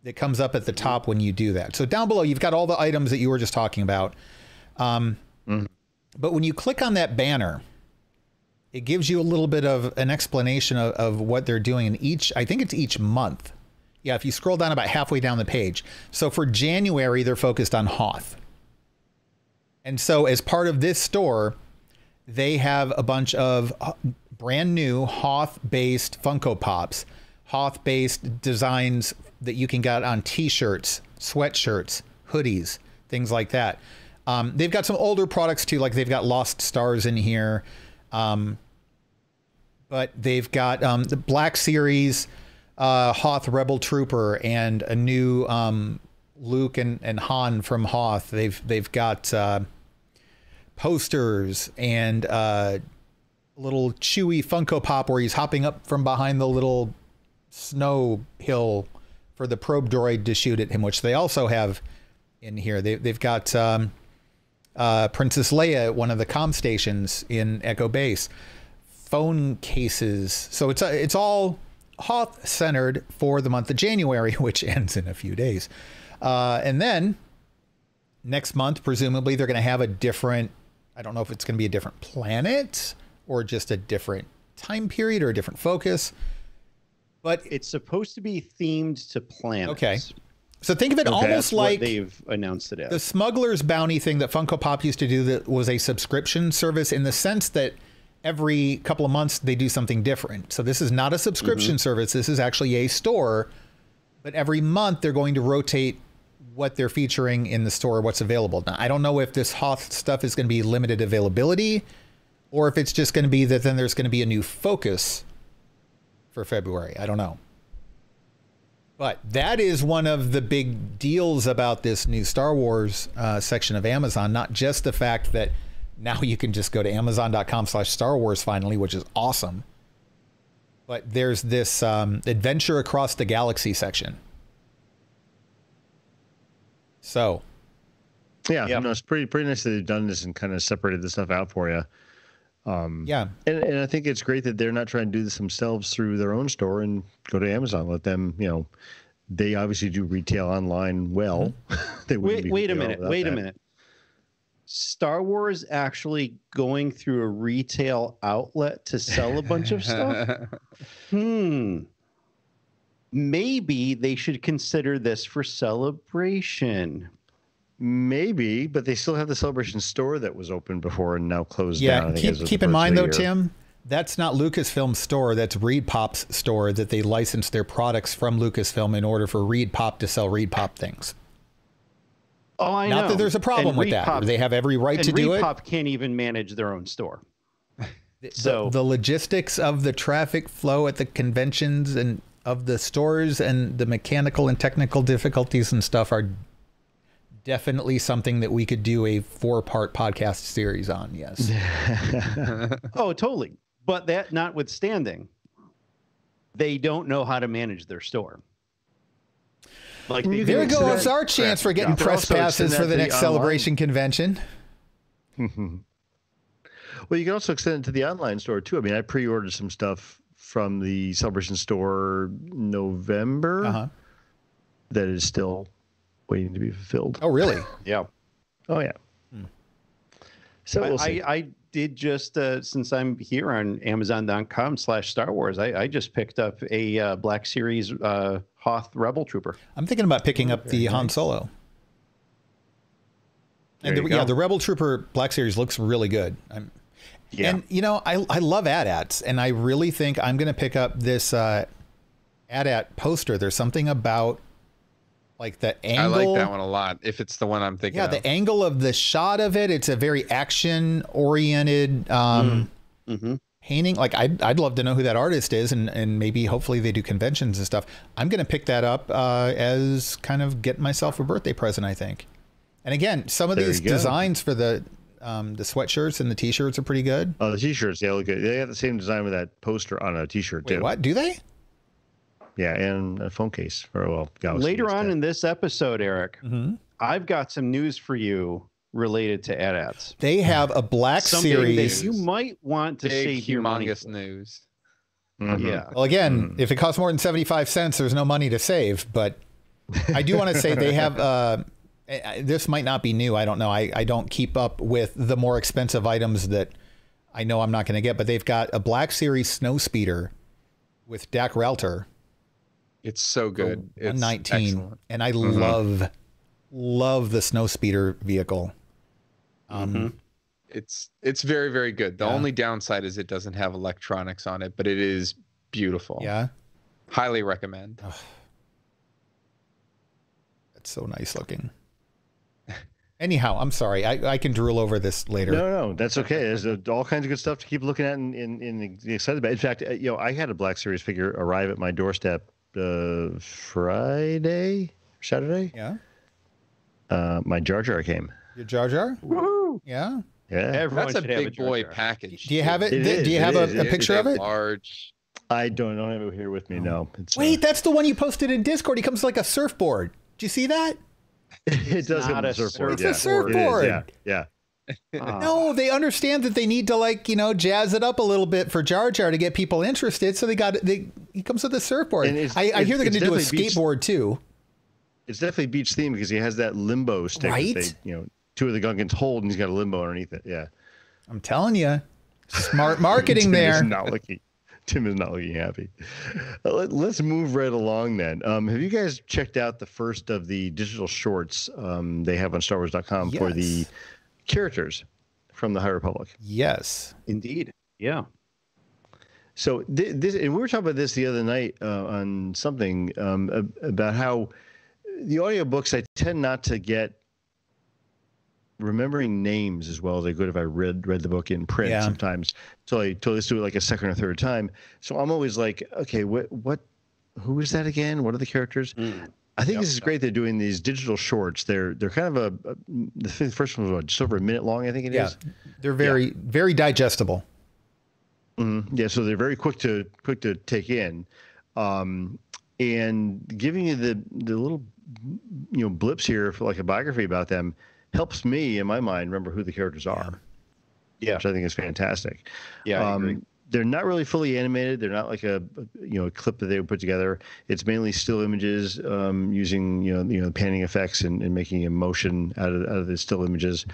that comes up at the top when you do that. So down below, you've got all the items that you were just talking about. Um, But when you click on that banner, it gives you a little bit of an explanation of, of what they're doing in each i think it's each month. Yeah if you scroll down about halfway down the page. So for january they're focused on hoth. And so as part of this store they have a bunch of uh, brand new hoth based funko pops hoth based designs that you can get on t-shirts sweatshirts hoodies things like that. Um, they've got some older products too, like they've got Lost Stars in here. Um, but they've got um, the Black Series, uh, Hoth Rebel Trooper, and a new um, Luke and, and Han from Hoth. They've they've got uh, posters and uh, little Chewie Funko Pop where he's hopping up from behind the little snow hill for the probe droid to shoot at him, which they also have in here. They, they've got um, uh, Princess Leia at one of the com stations in Echo Base, phone cases. So it's it's all Hoth centered for the month of January, *laughs* which ends in a few days. Uh, and then next month, presumably, they're going to have a different. I don't know if it's going to be a different planet or just a different time period or a different focus. But It's supposed to be themed to planets. Okay. so think of it Okay, almost like they've announced it as. the Smuggler's Bounty thing that Funko Pop used to do that was a subscription service in the sense that every couple of months they do something different. So this is not a subscription service. This is actually a store, but every month they're going to rotate what they're featuring in the store, what's available. Now, I don't know if this Hoth stuff is going to be limited availability or if it's just going to be that then there's going to be a new focus for February. I don't know. But that is one of the big deals about this new Star Wars uh, section of Amazon. Not just the fact that now you can just go to amazon.com slash Star Wars finally, which is awesome. But there's this um, adventure across the galaxy section. So, Yeah, Yep. no, it's pretty pretty nice that they've done this and kind of separated the stuff out for you. Um, yeah, and, and I think it's great that they're not trying to do this themselves through their own store and go to Amazon. Let them, you know, they obviously do retail online well. *laughs* they wait, be wait a who they are minute. without Wait a minute. Star Wars actually going through a retail outlet to sell a bunch of stuff? *laughs* Hmm. Maybe they should consider this for celebration. Maybe, but they still have the celebration store that was open before and now closed down. yeah. I Keep keep in mind though, year. Tim, that's not Lucasfilm's store. That's ReedPop's store that they license their products from Lucasfilm in order for ReedPop to sell Reed Pop things. Oh, I know. Not that there's a problem And with that. They have every right and to do it. ReedPop can't even manage their own store. *laughs* The- So- the logistics of the traffic flow at the conventions and of the stores and the mechanical and technical difficulties and stuff are definitely something that we could do a four-part podcast series on. Yes. *laughs* Oh, totally. But that notwithstanding, they don't know how to manage their store. Like they there do goes today. our chance for getting You could press passes for the next the celebration convention. Well, you can also extend it to the online store too. I mean, I pre-ordered some stuff from the Celebration store November Uh-huh. that is still waiting to be fulfilled. Oh, really? *laughs* Yeah. Oh yeah. So I, we'll see. I, I did just uh, since I'm here on Amazon.com slash Star Wars. I, I just picked up a uh, Black Series uh, Hoth Rebel Trooper. I'm thinking about picking up the Han Solo. And There the, you yeah, the Rebel Trooper Black Series looks really good. I'm, Yeah. And you know, I I love AT-ATs, and I really think I'm going to pick up this uh, AT-AT poster. There's something about like the angle. I like that one a lot. If it's the one I'm thinking Yeah, of. the angle of the shot of it. It's a very action-oriented um, Mhm. painting. Like I'd I'd love to know who that artist is, and and maybe hopefully they do conventions and stuff. I'm going to pick that up uh, as kind of get myself a birthday present. I think. And again, some of There these designs for the um, the sweatshirts and the t-shirts are pretty good. oh, the t-shirts, they look good. They have the same design with that poster on a t-shirt Wait, too. what? Do they? Yeah, and a phone case for well, Galaxy Later on in this episode, Eric, Mm-hmm. I've got some news for you related to AT-ATs. They have a black Something series. that you might want to Big, save your humongous for. news. Mhm. Yeah. Well, again, Hmm. if it costs more than 75 cents, there's no money to save. But I do want to say they have, uh, I- I- this might not be new. I don't know. I, I don't keep up with the more expensive items that I know I'm not going to get, but they've got a Black Series snow speeder with Dak Ralter, It's so good. It's 119. excellent. And I Mm-hmm. love, love the snow speeder vehicle. Um, It's it's very very good. The Yeah. only downside is it doesn't have electronics on it, but it is beautiful. Yeah. Highly recommend. It's so nice looking. *laughs* Anyhow, I'm sorry. I, I can drool over this later. No, no, that's okay. There's uh, all kinds of good stuff to keep looking at and, and, and excited about. In fact, uh, you know, I had a Black Series figure arrive at my doorstep uh, Friday, Saturday. Yeah. Uh, my Jar Jar came. Your Jar Jar? Woohoo! Yeah. Yeah, Everyone That's a should have big Jar boy Jar. package. Do you have it? It do is, you it have a, a picture of it? Large. I don't, I don't have it here with me. No, it's uh, Wait, that's the one you posted in Discord. He comes like a surfboard. Do you see that? *laughs* it does not have a a surfboard. It's yeah. a surfboard. It is, yeah, yeah. Ah. No, they understand that they need to like you know jazz it up a little bit for Jar Jar to get people interested. So they got they he comes with a surfboard. I, I hear they're going to do a definitely beach- skateboard too. It's definitely beach theme because he has that limbo stick. Right? They, you know, two of the Gungans hold, and he's got a limbo underneath it. Yeah. I'm telling you, smart marketing *laughs* Tim there. Is not looking. Tim is not looking happy. Uh, Let, us move right along then. Um, have you guys checked out the first of the digital shorts um, they have on StarWars.com for the Yes. Characters from the High Republic? Yes. Indeed. Yeah. So thi- this, and we were talking about this the other night uh, on something um, ab- about how the audiobooks I tend not to get remembering names as well as I could if I read read the book in print Yeah. sometimes. So I totally I do it like a second or third time. So I'm always like, okay, what what who is that again? What are the characters? Mm. I think Yep. this is great. They're doing these digital shorts. They're they're kind of a, the first one was what, just over a minute long. I think it is. Yeah. They're very very digestible. Mhm. Yeah, so they're very quick to quick to take in, um, and giving you the the little you know blips here for like a biography about them helps me in my mind remember who the characters are, Yeah. which I think is fantastic. Yeah. Um. They're not really fully animated. They're not like a you know a clip that they would put together. It's mainly still images um, using you know you know panning effects and, and making emotion out of out of the still images.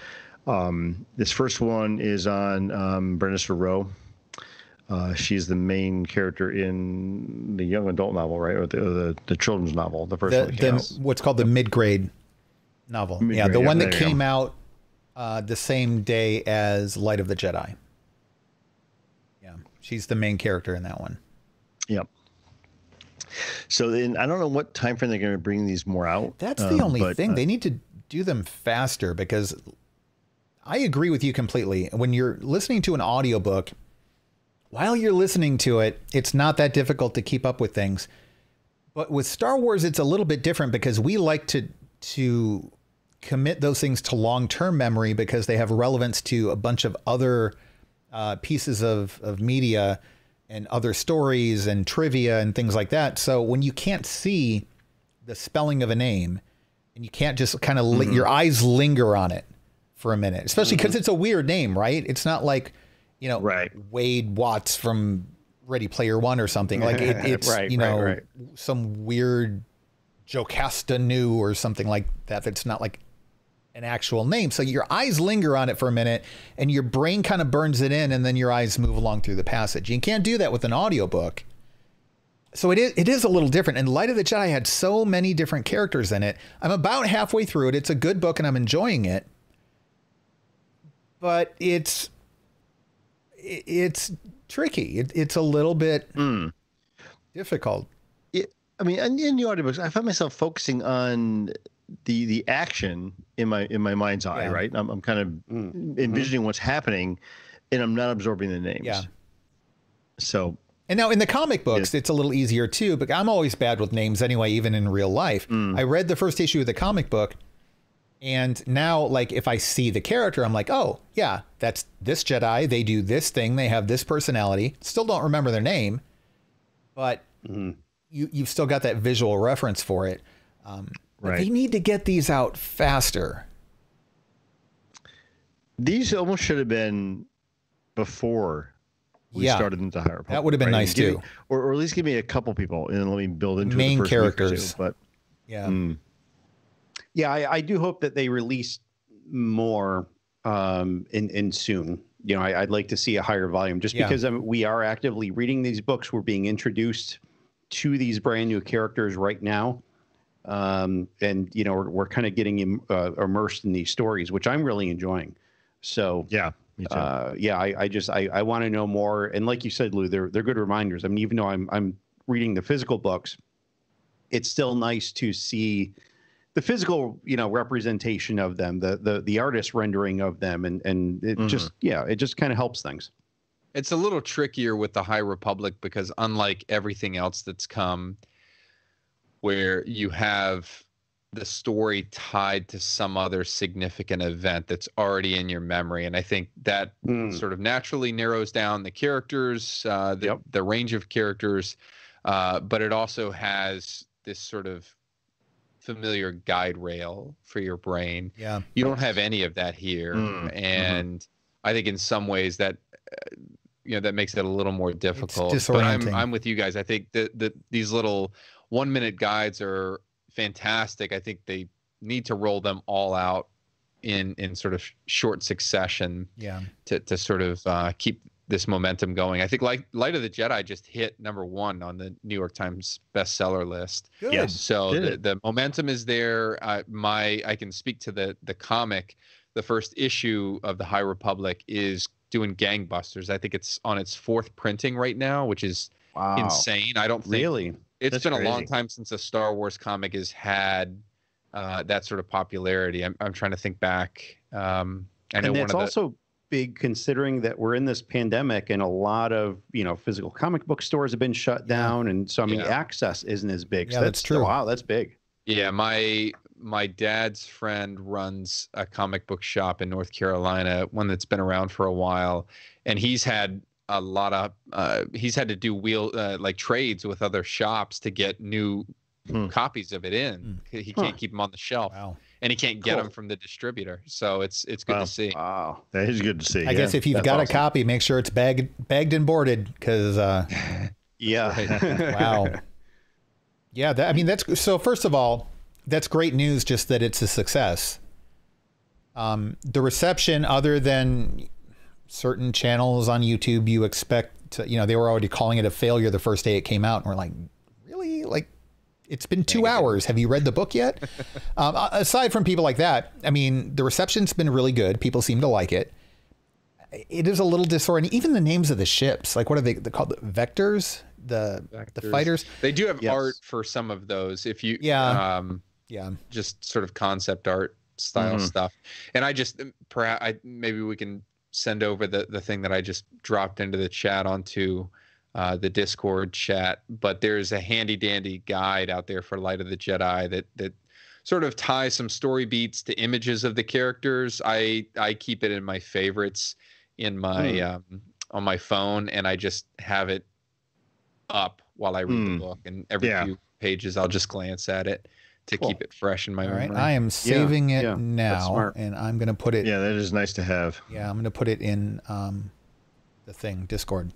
Um, this first one is on um, Vernestra Rwoh. Uh, she's the main character in the young adult novel, right, or the or the, the children's novel, the first The, one. the what's called the mid grade novel. yeah, Mid-grade, the yeah, one that there you go. came out uh, the same day as Light of the Jedi. She's the main character in that one. Yep. So then I don't know what time frame they're going to bring these more out. That's the um, only but, thing. uh, they need to do them faster because I agree with you completely. When you're listening to an audiobook, while you're listening to it, it's not that difficult to keep up with things. But with Star Wars, it's a little bit different because we like to to commit those things to long-term memory because they have relevance to a bunch of other uh, pieces of, of media and other stories and trivia and things like that. So when you can't see the spelling of a name and you can't just kind of li- your eyes linger on it for a minute, especially because it's a weird name, right? It's not like, you know, Right. Wade Watts from Ready Player One or something. Like it, *laughs* it's, Right, you know, right. some weird Jocasta Nu or something like that. That's not like an actual name. So your eyes linger on it for a minute and your brain kind of burns it in and then your eyes move along through the passage. You can't do that with an audiobook. So it is it is a little different. And Light of the Jedi had so many different characters in it. I'm about halfway through it. It's a good book and I'm enjoying it. But it's it's tricky. It, it's a little bit Mm. difficult. it, I mean, in, in the audiobooks, I find myself focusing on the the action in my in my mind's eye. Yeah. Right, I'm, I'm kind of Mm. envisioning what's happening, and I'm not absorbing the names. Yeah. So And now in the comic books, it's a little easier too, but I'm always bad with names anyway, even in real life. I read the first issue of the comic book, and now, like, if I see the character, I'm like, oh, yeah, that's this Jedi. They do this thing. They have this personality. Still don't remember their name, but Mhm. you, you've still got that visual reference for it. Um, Right. They need to get these out faster. these almost should have been before we Yeah. started into higher. Power. That would have been right? nice, Give me- too. or, or at least give me a couple people and let me build into it the Main first two, characters. But Yeah. mm, Yeah, I, I do hope that they release more um, in in soon. You know, I, I'd like to see a higher volume just Yeah. because um, we are actively reading these books. We're being introduced to these brand new characters right now, um, and you know, we're, we're kind of getting im- uh, immersed in these stories, which I'm really enjoying. So yeah, me too. uh, yeah, I, I just I, I want to know more. And like you said, Lou, they're they're good reminders. I mean, even though I'm I'm reading the physical books, it's still nice to see the physical you know representation of them the the the artist rendering of them and and it Mhm. just yeah it just kind of helps things It's a little trickier with the High Republic because unlike everything else that's come, where you have the story tied to some other significant event that's already in your memory, and I think that Mm. sort of naturally narrows down the characters, uh, the Yep. the range of characters, uh, but it also has this sort of familiar guide rail for your brain. Yeah. you don't have any of that here. Mm, and i think in some ways that uh, you know that makes it a little more difficult but i'm i'm with you guys. I think that that these little one minute guides are fantastic i think they need to roll them all out in in sort of short succession Yeah. to to sort of uh, keep this momentum going i think like light of the jedi just hit number one on the new york times bestseller list Good. Yes. so the, the momentum is there. Uh, my I can speak to the the comic. The first issue of the High Republic is doing gangbusters. I think it's on its fourth printing right now, which is wow insane. I don't think really it's That's been a long time since a Star Wars comic has had uh, that sort of popularity. I'm I'm trying to think back. Um, I know and one that's the also big considering that we're in this pandemic and a lot of you know physical comic book stores have been shut down and so i mean Yeah. access isn't as big Yeah, so that's true. wow that's big Yeah, my my dad's friend runs a comic book shop in North Carolina, one that's been around for a while, and he's had a lot of uh, he's had to do wheel uh, like trades with other shops to get new Hmm. copies of it in. He can't keep them on the shelf, Wow. and he can't get Cool. them from the distributor. So it's it's good Wow. to see. wow That is good to see. I yeah. guess if you've that's got awesome. a copy, make sure it's bagged, bagged and boarded because, uh, *laughs* yeah *laughs* wow. yeah. That, I mean, that's so, first of all, that's great news just that it's a success. Um, the reception, other than certain channels on YouTube, you expect to, you know, they were already calling it a failure the first day it came out. And we're like, really? Like, it's been two hours. Have you read the book yet? *laughs* um, aside from people like that, I mean, the reception's been really good. People seem to like it. It is a little disorienting. Even the names of the ships, like what are they they're called? The vectors, the the fighters. They do have Yes. art for some of those. If you Yeah. um, Yeah, just sort of concept art style Mhm. stuff. And I just perhaps I maybe we can send over the the thing that I just dropped into the chat onto uh, the Discord chat. But there's a handy dandy guide out there for Light of the Jedi that that sort of ties some story beats to images of the characters. I I keep it in my favorites in my um, on my phone, and I just have it up while I read Hmm. the book. And every Yeah. few pages, I'll just glance at it to Cool. keep it fresh in my all right. memory. I am saving it yeah, now, and I'm gonna put it. Yeah, yeah, that is nice to have. Yeah, I'm gonna put it in um, the thing Discord.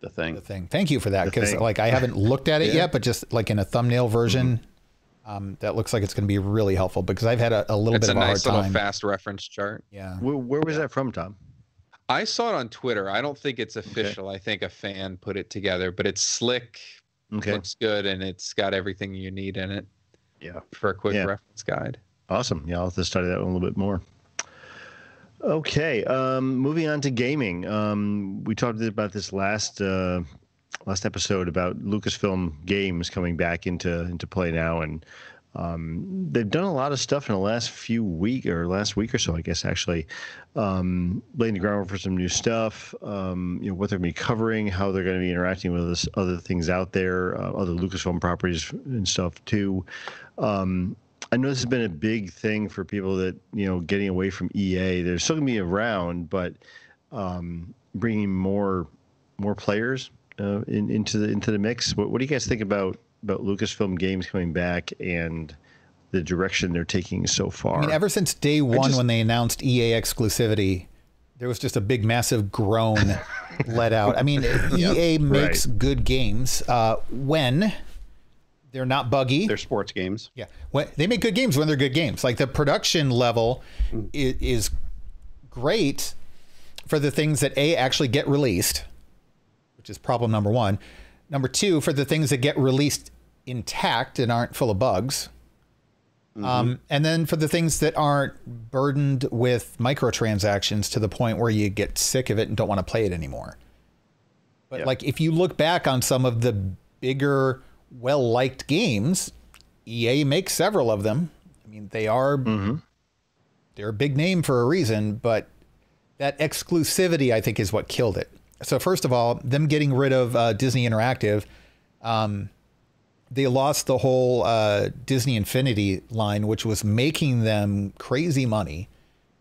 the thing The thing. Thank you for that because like I haven't looked at it Yeah. yet, but just like in a thumbnail version, um, that looks like it's gonna be really helpful because I've had a, a little It's bit a of a nice hard little time. fast reference chart. Yeah. Where, where was that from, Tom? I saw it on Twitter. I don't think it's official. I think a fan put it together, but it's slick, Okay, looks good, and it's got everything you need in it yeah for a quick Yeah. reference guide. awesome. Yeah, I'll have to study that one a little bit more. Okay, um, moving on to gaming. Um, we talked about this last uh, last episode about Lucasfilm games coming back into into play now, and um, they've done a lot of stuff in the last few week or last week or so, I guess, actually, um, laying the groundwork for some new stuff. Um, you know what they're going to be covering, how they're going to be interacting with us, other things out there, uh, other Lucasfilm properties and stuff too. Um, I know this has been a big thing for people that you know getting away from EA. They're still going to be around, but um, bringing more more players uh, in, into the into the mix. What, what do you guys think about about Lucasfilm games coming back and the direction they're taking so far? I mean, ever since day one just- when they announced EA exclusivity, there was just a big, massive groan *laughs* let out. I mean, EA makes good games uh, when they're not buggy. they're sports games yeah, when, they make good games when they're good games. Like the production level is, is great for the things that a actually get released, which is problem number one. Number two, for the things that get released intact and aren't full of bugs. Um, and then for the things that aren't burdened with microtransactions to the point where you get sick of it and don't want to play it anymore. But Yeah. like if you look back on some of the bigger, well liked games, EA makes several of them. I mean, they are Mm-hmm. they're a big name for a reason, but that exclusivity, I think, is what killed it. So first of all, them getting rid of uh, Disney Interactive, um, they lost the whole uh, Disney Infinity line, which was making them crazy money,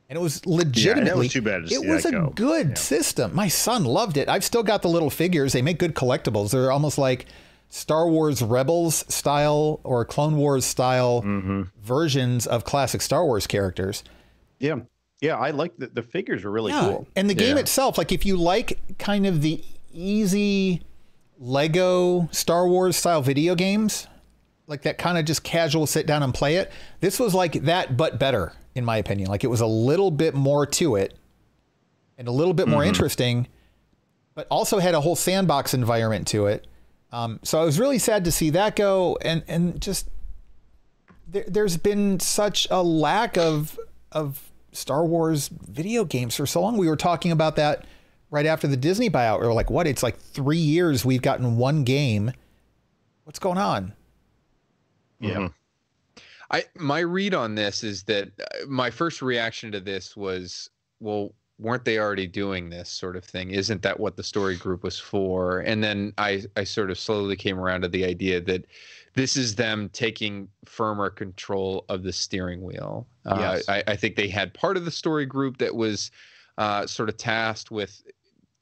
and it was legitimately yeah, was too bad to it was a go. good system. My son loved it. I've still got the little figures. They make good collectibles. They're almost like Star Wars Rebels style or Clone Wars style Mm-hmm. versions of classic Star Wars characters. Yeah. Yeah. I like the, the figures are really cool. And the game Yeah. itself, like if you like kind of the easy Lego Star Wars style video games, like that kind of just casual sit down and play it, this was like that, but better, in my opinion. Like it was a little bit more to it and a little bit more interesting, but also had a whole sandbox environment to it. Um, so I was really sad to see that go, and and just there, there's been such a lack of of Star Wars video games for so long. We were talking about that right after the Disney buyout. We were like, what? It's like three years we've gotten one game. What's going on? Yeah. I my read on this is that uh, my first reaction to this was, well, weren't they already doing this sort of thing? Isn't that what the story group was for? And then I I sort of slowly came around to the idea that this is them taking firmer control of the steering wheel. Uh, I, I think they had part of the story group that was uh, sort of tasked with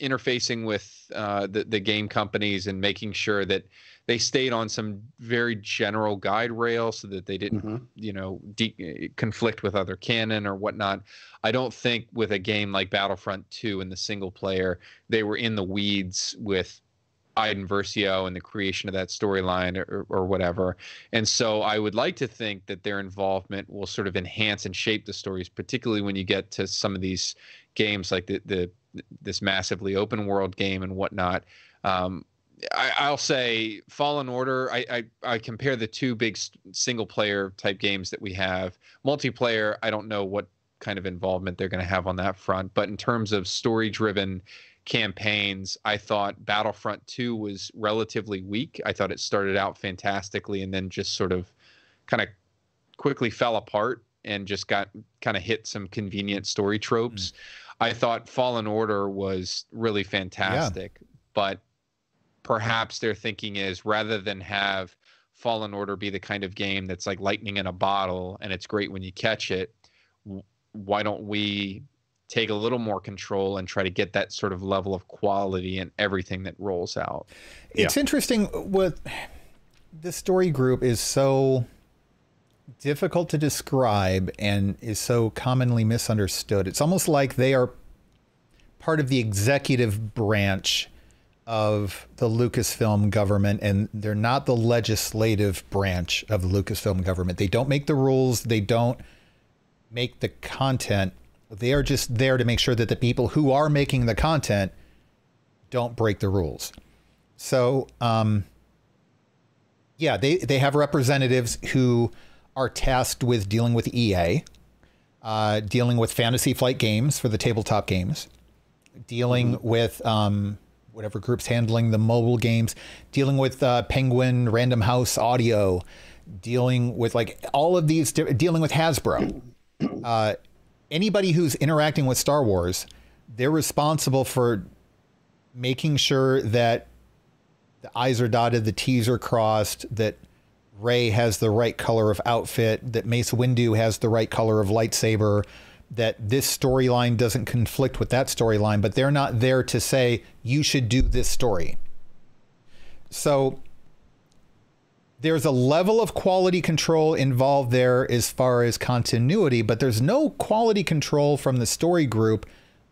interfacing with uh, the the game companies and making sure that they stayed on some very general guide rail so that they didn't Mhm. you know de- conflict with other canon or whatnot i don't think with a game like battlefront 2 in the single player they were in the weeds with Iden Versio and the creation of that storyline or, or whatever. And so I would like to think that their involvement will sort of enhance and shape the stories, particularly when you get to some of these games like the, the this massively open world game and whatnot. Um, I, I'll say Fallen Order. I, I I compare the two big single player type games that we have. Multiplayer, I don't know what kind of involvement they're going to have on that front, but in terms of story driven campaigns, I thought Battlefront 2 was relatively weak. I thought it started out fantastically and then just sort of kind of quickly fell apart and just got kind of hit some convenient story tropes. I thought Fallen Order was really fantastic, but perhaps their thinking is rather than have Fallen Order be the kind of game that's like lightning in a bottle and it's great when you catch it, why don't we take a little more control and try to get that sort of level of quality in everything that rolls out? It's interesting what the story group is so difficult to describe and is so commonly misunderstood. It's almost like they are part of the executive branch of the Lucasfilm government and they're not the legislative branch of the Lucasfilm government. They don't make the rules, they don't make the content. They are just there to make sure that the people who are making the content don't break the rules. So, um, yeah, they, they have representatives who are tasked with dealing with EA, uh, dealing with Fantasy Flight Games for the tabletop games, dealing with um, whatever group's handling the mobile games, dealing with uh, Penguin, Random House Audio, dealing with like all of these, dealing with Hasbro. Uh, anybody who's interacting with Star Wars, they're responsible for making sure that the I's are dotted, the T's are crossed, that Rey has the right color of outfit, that Mace Windu has the right color of lightsaber, that this storyline doesn't conflict with that storyline, but they're not there to say, you should do this story. So there's a level of quality control involved there as far as continuity, but there's no quality control from the story group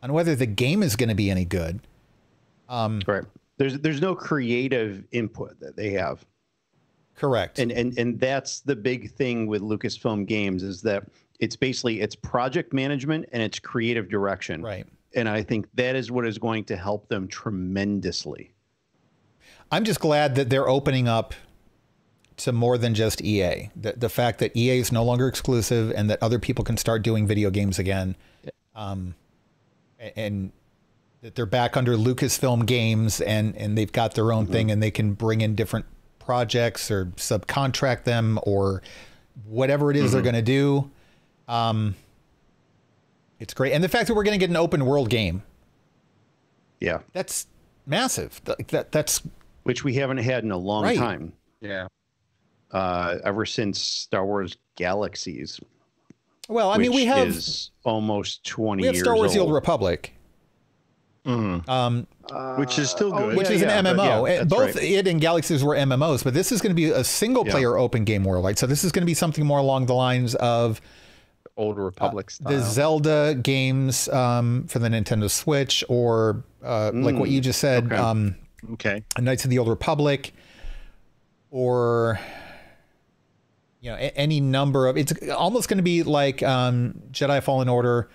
on whether the game is going to be any good. Um, right. There's there's no creative input that they have. Correct. and and and that's the big thing with Lucasfilm games is that it's basically it's project management and it's creative direction. right. And I think that is what is going to help them tremendously. I'm just glad that they're opening up to more than just EA. The, the fact that EA is no longer exclusive and that other people can start doing video games again. Um, and that they're back under Lucasfilm games and, and they've got their own thing and they can bring in different projects or subcontract them or whatever it is they're going to do. Um, it's great, and the fact that we're going to get an open world game Yeah, that's massive. That, that that's which we haven't had in a long Right. time. Yeah. Uh, ever since Star Wars Galaxies. well, I mean, we have is almost twenty we have years Star Wars: The old. Old Republic, Mhm. um, Which is still good. which yeah, is an yeah, MMO. yeah, Both right. it and Galaxies were MMOs, but this is going to be a single player open game world. Right? So this is going to be something more along the lines of Old Republic style. the Zelda games um, for the Nintendo Switch, or uh, like what you just said, okay. um, Okay. Knights of the Old Republic, or you know a- any number of. It's almost going to be like um, Jedi Fallen Order,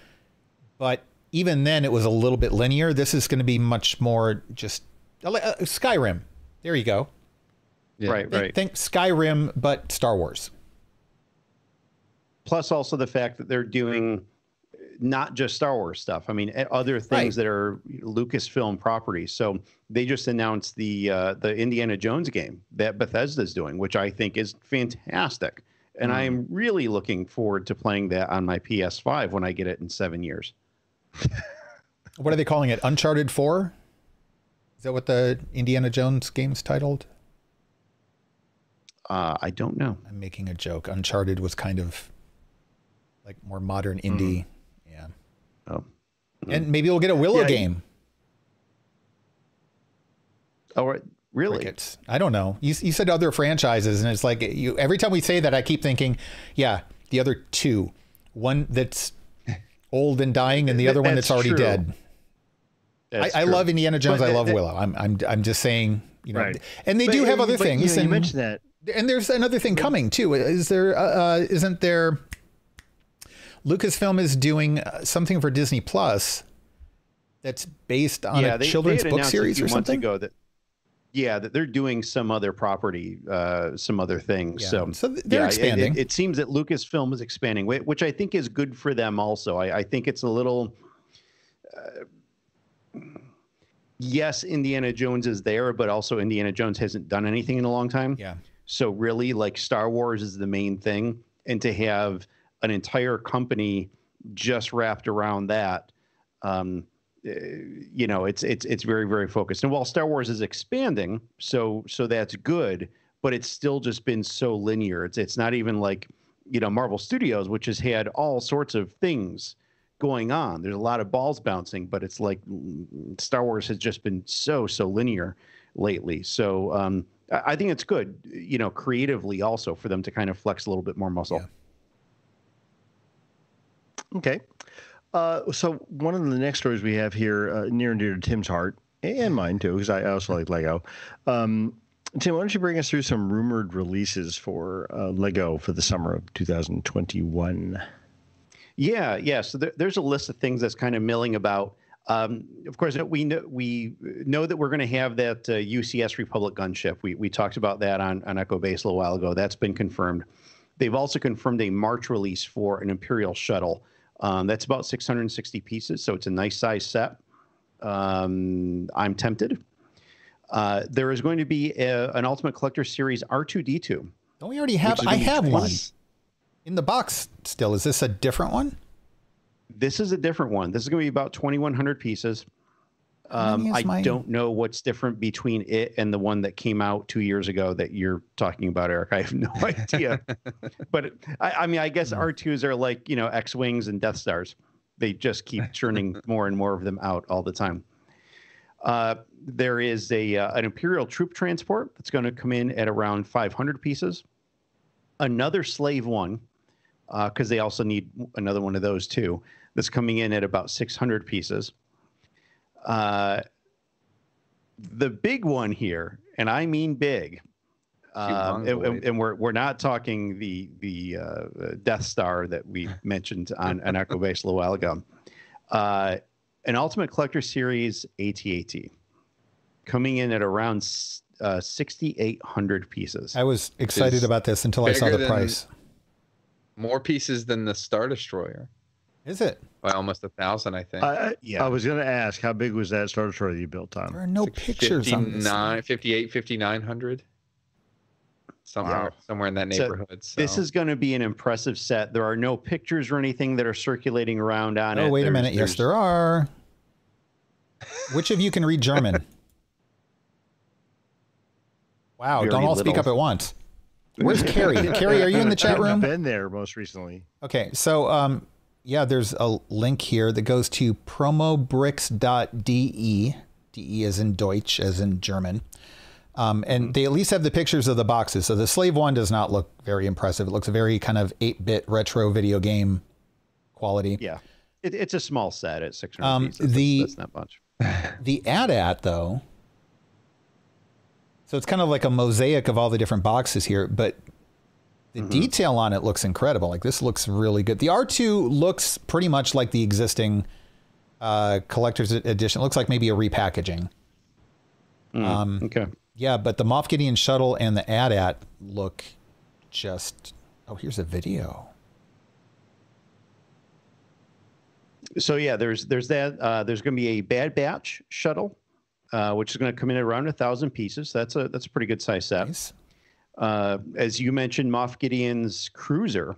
but even then it was a little bit linear. This is going to be much more just uh, Skyrim. There you go. Yeah. Right, Think- right. Think Skyrim, but Star Wars. Plus, also the fact that they're doing not just Star Wars stuff. I mean, eh, other things Right. that are Lucasfilm properties. So they just announced the uh, the Indiana Jones game that Bethesda's doing, which I think is fantastic. And I am really looking forward to playing that on my PS5 when I get it in seven years. What are they calling it? Uncharted Four. Is that what the Indiana Jones game's titled? Uh, I don't know. I'm making a joke. Uncharted was kind of like more modern indie. Yeah. Oh, And maybe we'll get a Willow Yeah, you- game. oh, right. really? Crickets. I don't know. You, you said other franchises, and it's like you. Every time we say that, I keep thinking, yeah, the other two, one that's old and dying, and the Th- other one that's already true. dead. I, That's I true. love Indiana Jones. I love Willow. I'm I'm I'm just saying, you know, Right. and they But- do have other but, things. You, know, you mentioned that. and there's another thing coming too. Is there? Uh, uh, isn't there? Lucasfilm is doing uh, something for Disney Plus that's based on a they- children's they book series a few or months something. ago that yeah that they're doing some other property uh some other things Yeah. so So they're yeah, expanding. it, it seems that lucasfilm is expanding which i think is good for them also i, I think it's a little uh, yes indiana jones is there but also indiana jones hasn't done anything in a long time Yeah. so really, like Star Wars is the main thing, and to have an entire company just wrapped around that, um, you know, it's it's it's very very focused. And while Star Wars is expanding, so so that's good, but it's still just been so linear. It's it's not even like you know Marvel Studios, which has had all sorts of things going on. There's a lot of balls bouncing, but it's like mm, Star Wars has just been so so linear lately. So um, I I think it's good, you know, creatively also for them to kind of flex a little bit more muscle. Yeah. Okay. Uh, so one of the next stories we have here, uh, near and dear to Tim's heart and mine too, because I also like Lego. Um, Tim, why don't you bring us through some rumored releases for uh, Lego for the summer of 2021? Yeah, yeah. So there, there's a list of things that's kind of milling about. Um, of course, we know we know that we're going to have that uh, UCS Republic gunship. We we talked about that on on Echo Base a little while ago. That's been confirmed. They've also confirmed a March release for an Imperial shuttle. Um, that's about 660 pieces, so it's a nice size set. Um, I'm tempted. Uh, there is going to be a, an Ultimate Collector Series R2D2. Don't we already have? I have one in the box still. Is this a different one? This is a different one. This is going to be about 2,100 pieces. Um, I mine? don't know what's different between it and the one that came out two years ago that you're talking about, Eric. I have no *laughs* idea. but I, I mean, I guess Hmm. R2s are like, you know, X Wings and Death Stars. They just keep *laughs* churning more and more of them out all the time. Uh, there is a uh, an Imperial troop transport that's going to come in at around 500 pieces. Another Slave One, because they also need another one of those too. That's coming in at about 600 pieces. Uh, the big one here, and I mean big, um, and, and- we're we're not talking the the uh, Death Star that we *laughs* mentioned on an Echo Base a little while ago. Uh, an Ultimate Collector Series AT-AT coming in at around uh, 6,800 pieces. I was excited about this until I saw the price. More pieces than the Star Destroyer Is it? by almost a thousand, I think. I, I, Yeah. I was going to ask, how big was that Star Destroyer you built, on? There are no like pictures on this. 59, 58, 5900. somewhere Wow. somewhere in that neighborhood. So. This is going to be an impressive set. There are no pictures or anything that are circulating around on it. Oh, wait a There's- minute. Yes, there are. Which of you can read German? *laughs* Wow, Very don't all speak up at once. Where's Carrie? Carrie, are you in the *laughs* chat room? Been there most recently. Okay, so um, yeah, there's a link here that goes to promobricks.de. De as in Deutsch, as in German. Um, and they at least have the pictures of the boxes. So the Slave One does not look very impressive. It looks very kind of 8 bit retro video game quality. Yeah. It, it's a small set at 600 Um, pieces. That's- the- that's not much. *laughs* The AT-AT, though, so it's kind of like a mosaic of all the different boxes here, but the detail on it looks incredible. Like this looks really good. The R2 looks pretty much like the existing uh, collector's edition. It looks like maybe a repackaging. Um, Okay. yeah, but the Moff Gideon shuttle and the AT-AT look just. Oh, here's a video. So yeah, there's there's that. Uh, there's going to be a Bad Batch shuttle, uh, which is going to come in at around a thousand pieces. That's a that's a pretty good size set. Nice. Uh, as you mentioned, Moff Gideon's cruiser,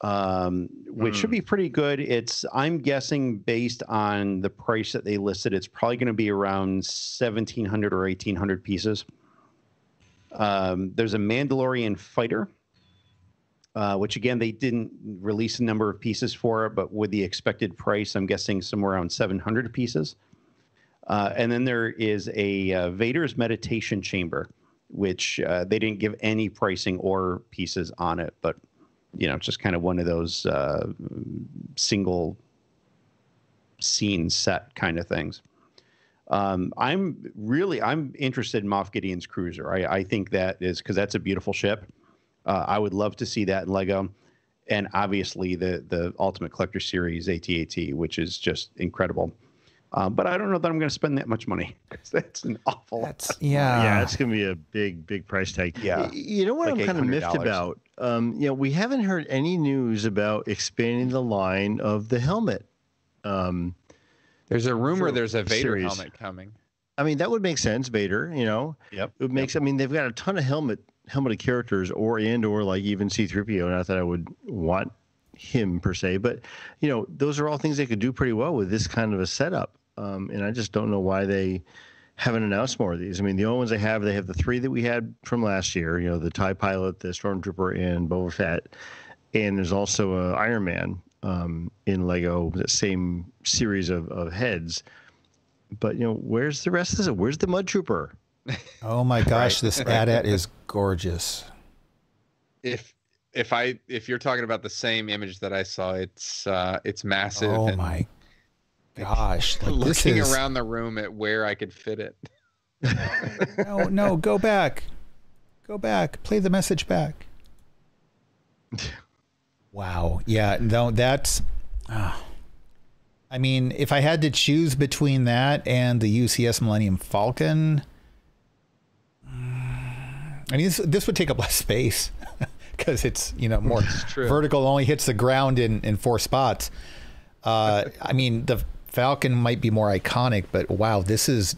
um, which should be pretty good. It's I'm guessing based on the price that they listed, it's probably going to be around seventeen hundred or eighteen hundred pieces. Um, there's a Mandalorian fighter, uh, which again they didn't release a number of pieces for it, but with the expected price, I'm guessing somewhere around seven hundred pieces. Uh, and then there is a uh, Vader's meditation chamber, which uh, they didn't give any pricing or pieces on it, but you know, just kind of one of those uh, single scene set kind of things. Um, I'm really I'm interested in Moff Gideon's cruiser. I, I think that is because that's a beautiful ship. Uh, I would love to see that in Lego, and obviously the the Ultimate Collector Series AT-AT, which is just incredible. Um, but I don't know that I'm going to spend that much money *laughs* because that's an awful. That's yeah. yeah, it's going to be a big, big price tag. Yeah. You know what Like I'm kind of miffed about? Um, you know, we haven't heard any news about expanding the line of the helmet. Um, There's a rumor there's a Vader series. helmet coming. I mean, that would make sense, Vader. You know, Yep. it makes. I mean, they've got a ton of helmet helmeted characters, or and or like even C-3PO. Not that I would want him per se, but you know, those are all things they could do pretty well with this kind of a setup. Um, and I just don't know why they haven't announced more of these. I mean, the only ones they have, they have the three that we had from last year. You know, the Tie Pilot, the Stormtrooper, and Boba Fett. And there's also a Iron Man um, in Lego, that same series of, of heads. But you know, where's the rest of it? Where's the Mud Trooper? *laughs* Oh my gosh, this AT-AT is gorgeous. If if I if you're talking about the same image that I saw, it's uh it's massive. Oh and my gosh, like, looking is around the room at where I could fit it. *laughs* no, no, go back, go back, play the message back. Wow, yeah, no, that's. ah. I mean, if I had to choose between that and the UCS Millennium Falcon, I mean, this, this would take up less space *laughs* because it's you know more vertical. Only hits the ground in in four spots. Uh, I mean, the Falcon might be more iconic, but wow, this is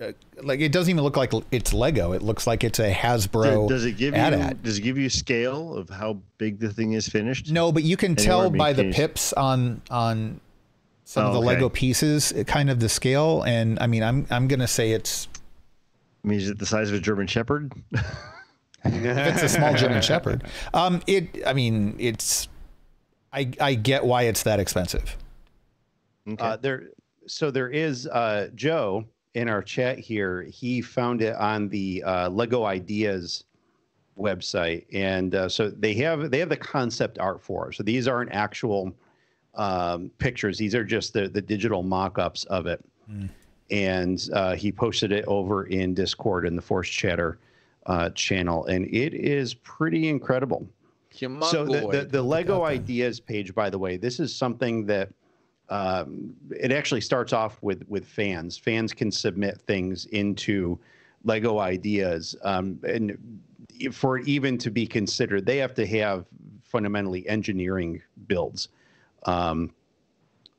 uh, like it doesn't even look like it's Lego. It looks like it's a Hasbro. does it give you AT-AT. does it give you scale of how big the thing is finished? No, but you can Anywhere tell by the between. pips on on some of Oh, the okay. Lego pieces, kind of the scale. And I mean, I'm I'm gonna say it's I mean, is it the size of a German Shepherd? *laughs* it's a small German Shepherd. *laughs* Um, it. I mean, it's. I I get why it's that expensive. Okay. Uh, there, so there is uh, Joe in our chat here. He found it on the uh, Lego Ideas website, and uh, so they have they have the concept art for. it. So these aren't actual um, pictures; these are just the the digital mock-ups of it. And uh, he posted it over in Discord in the Force Chatter uh, channel, and it is pretty incredible. So the, the, the Lego ideas page, by the way, this is something that um, it actually starts off with with fans. Fans can submit things into Lego ideas, um, and for it even to be considered, they have to have fundamentally engineering builds um,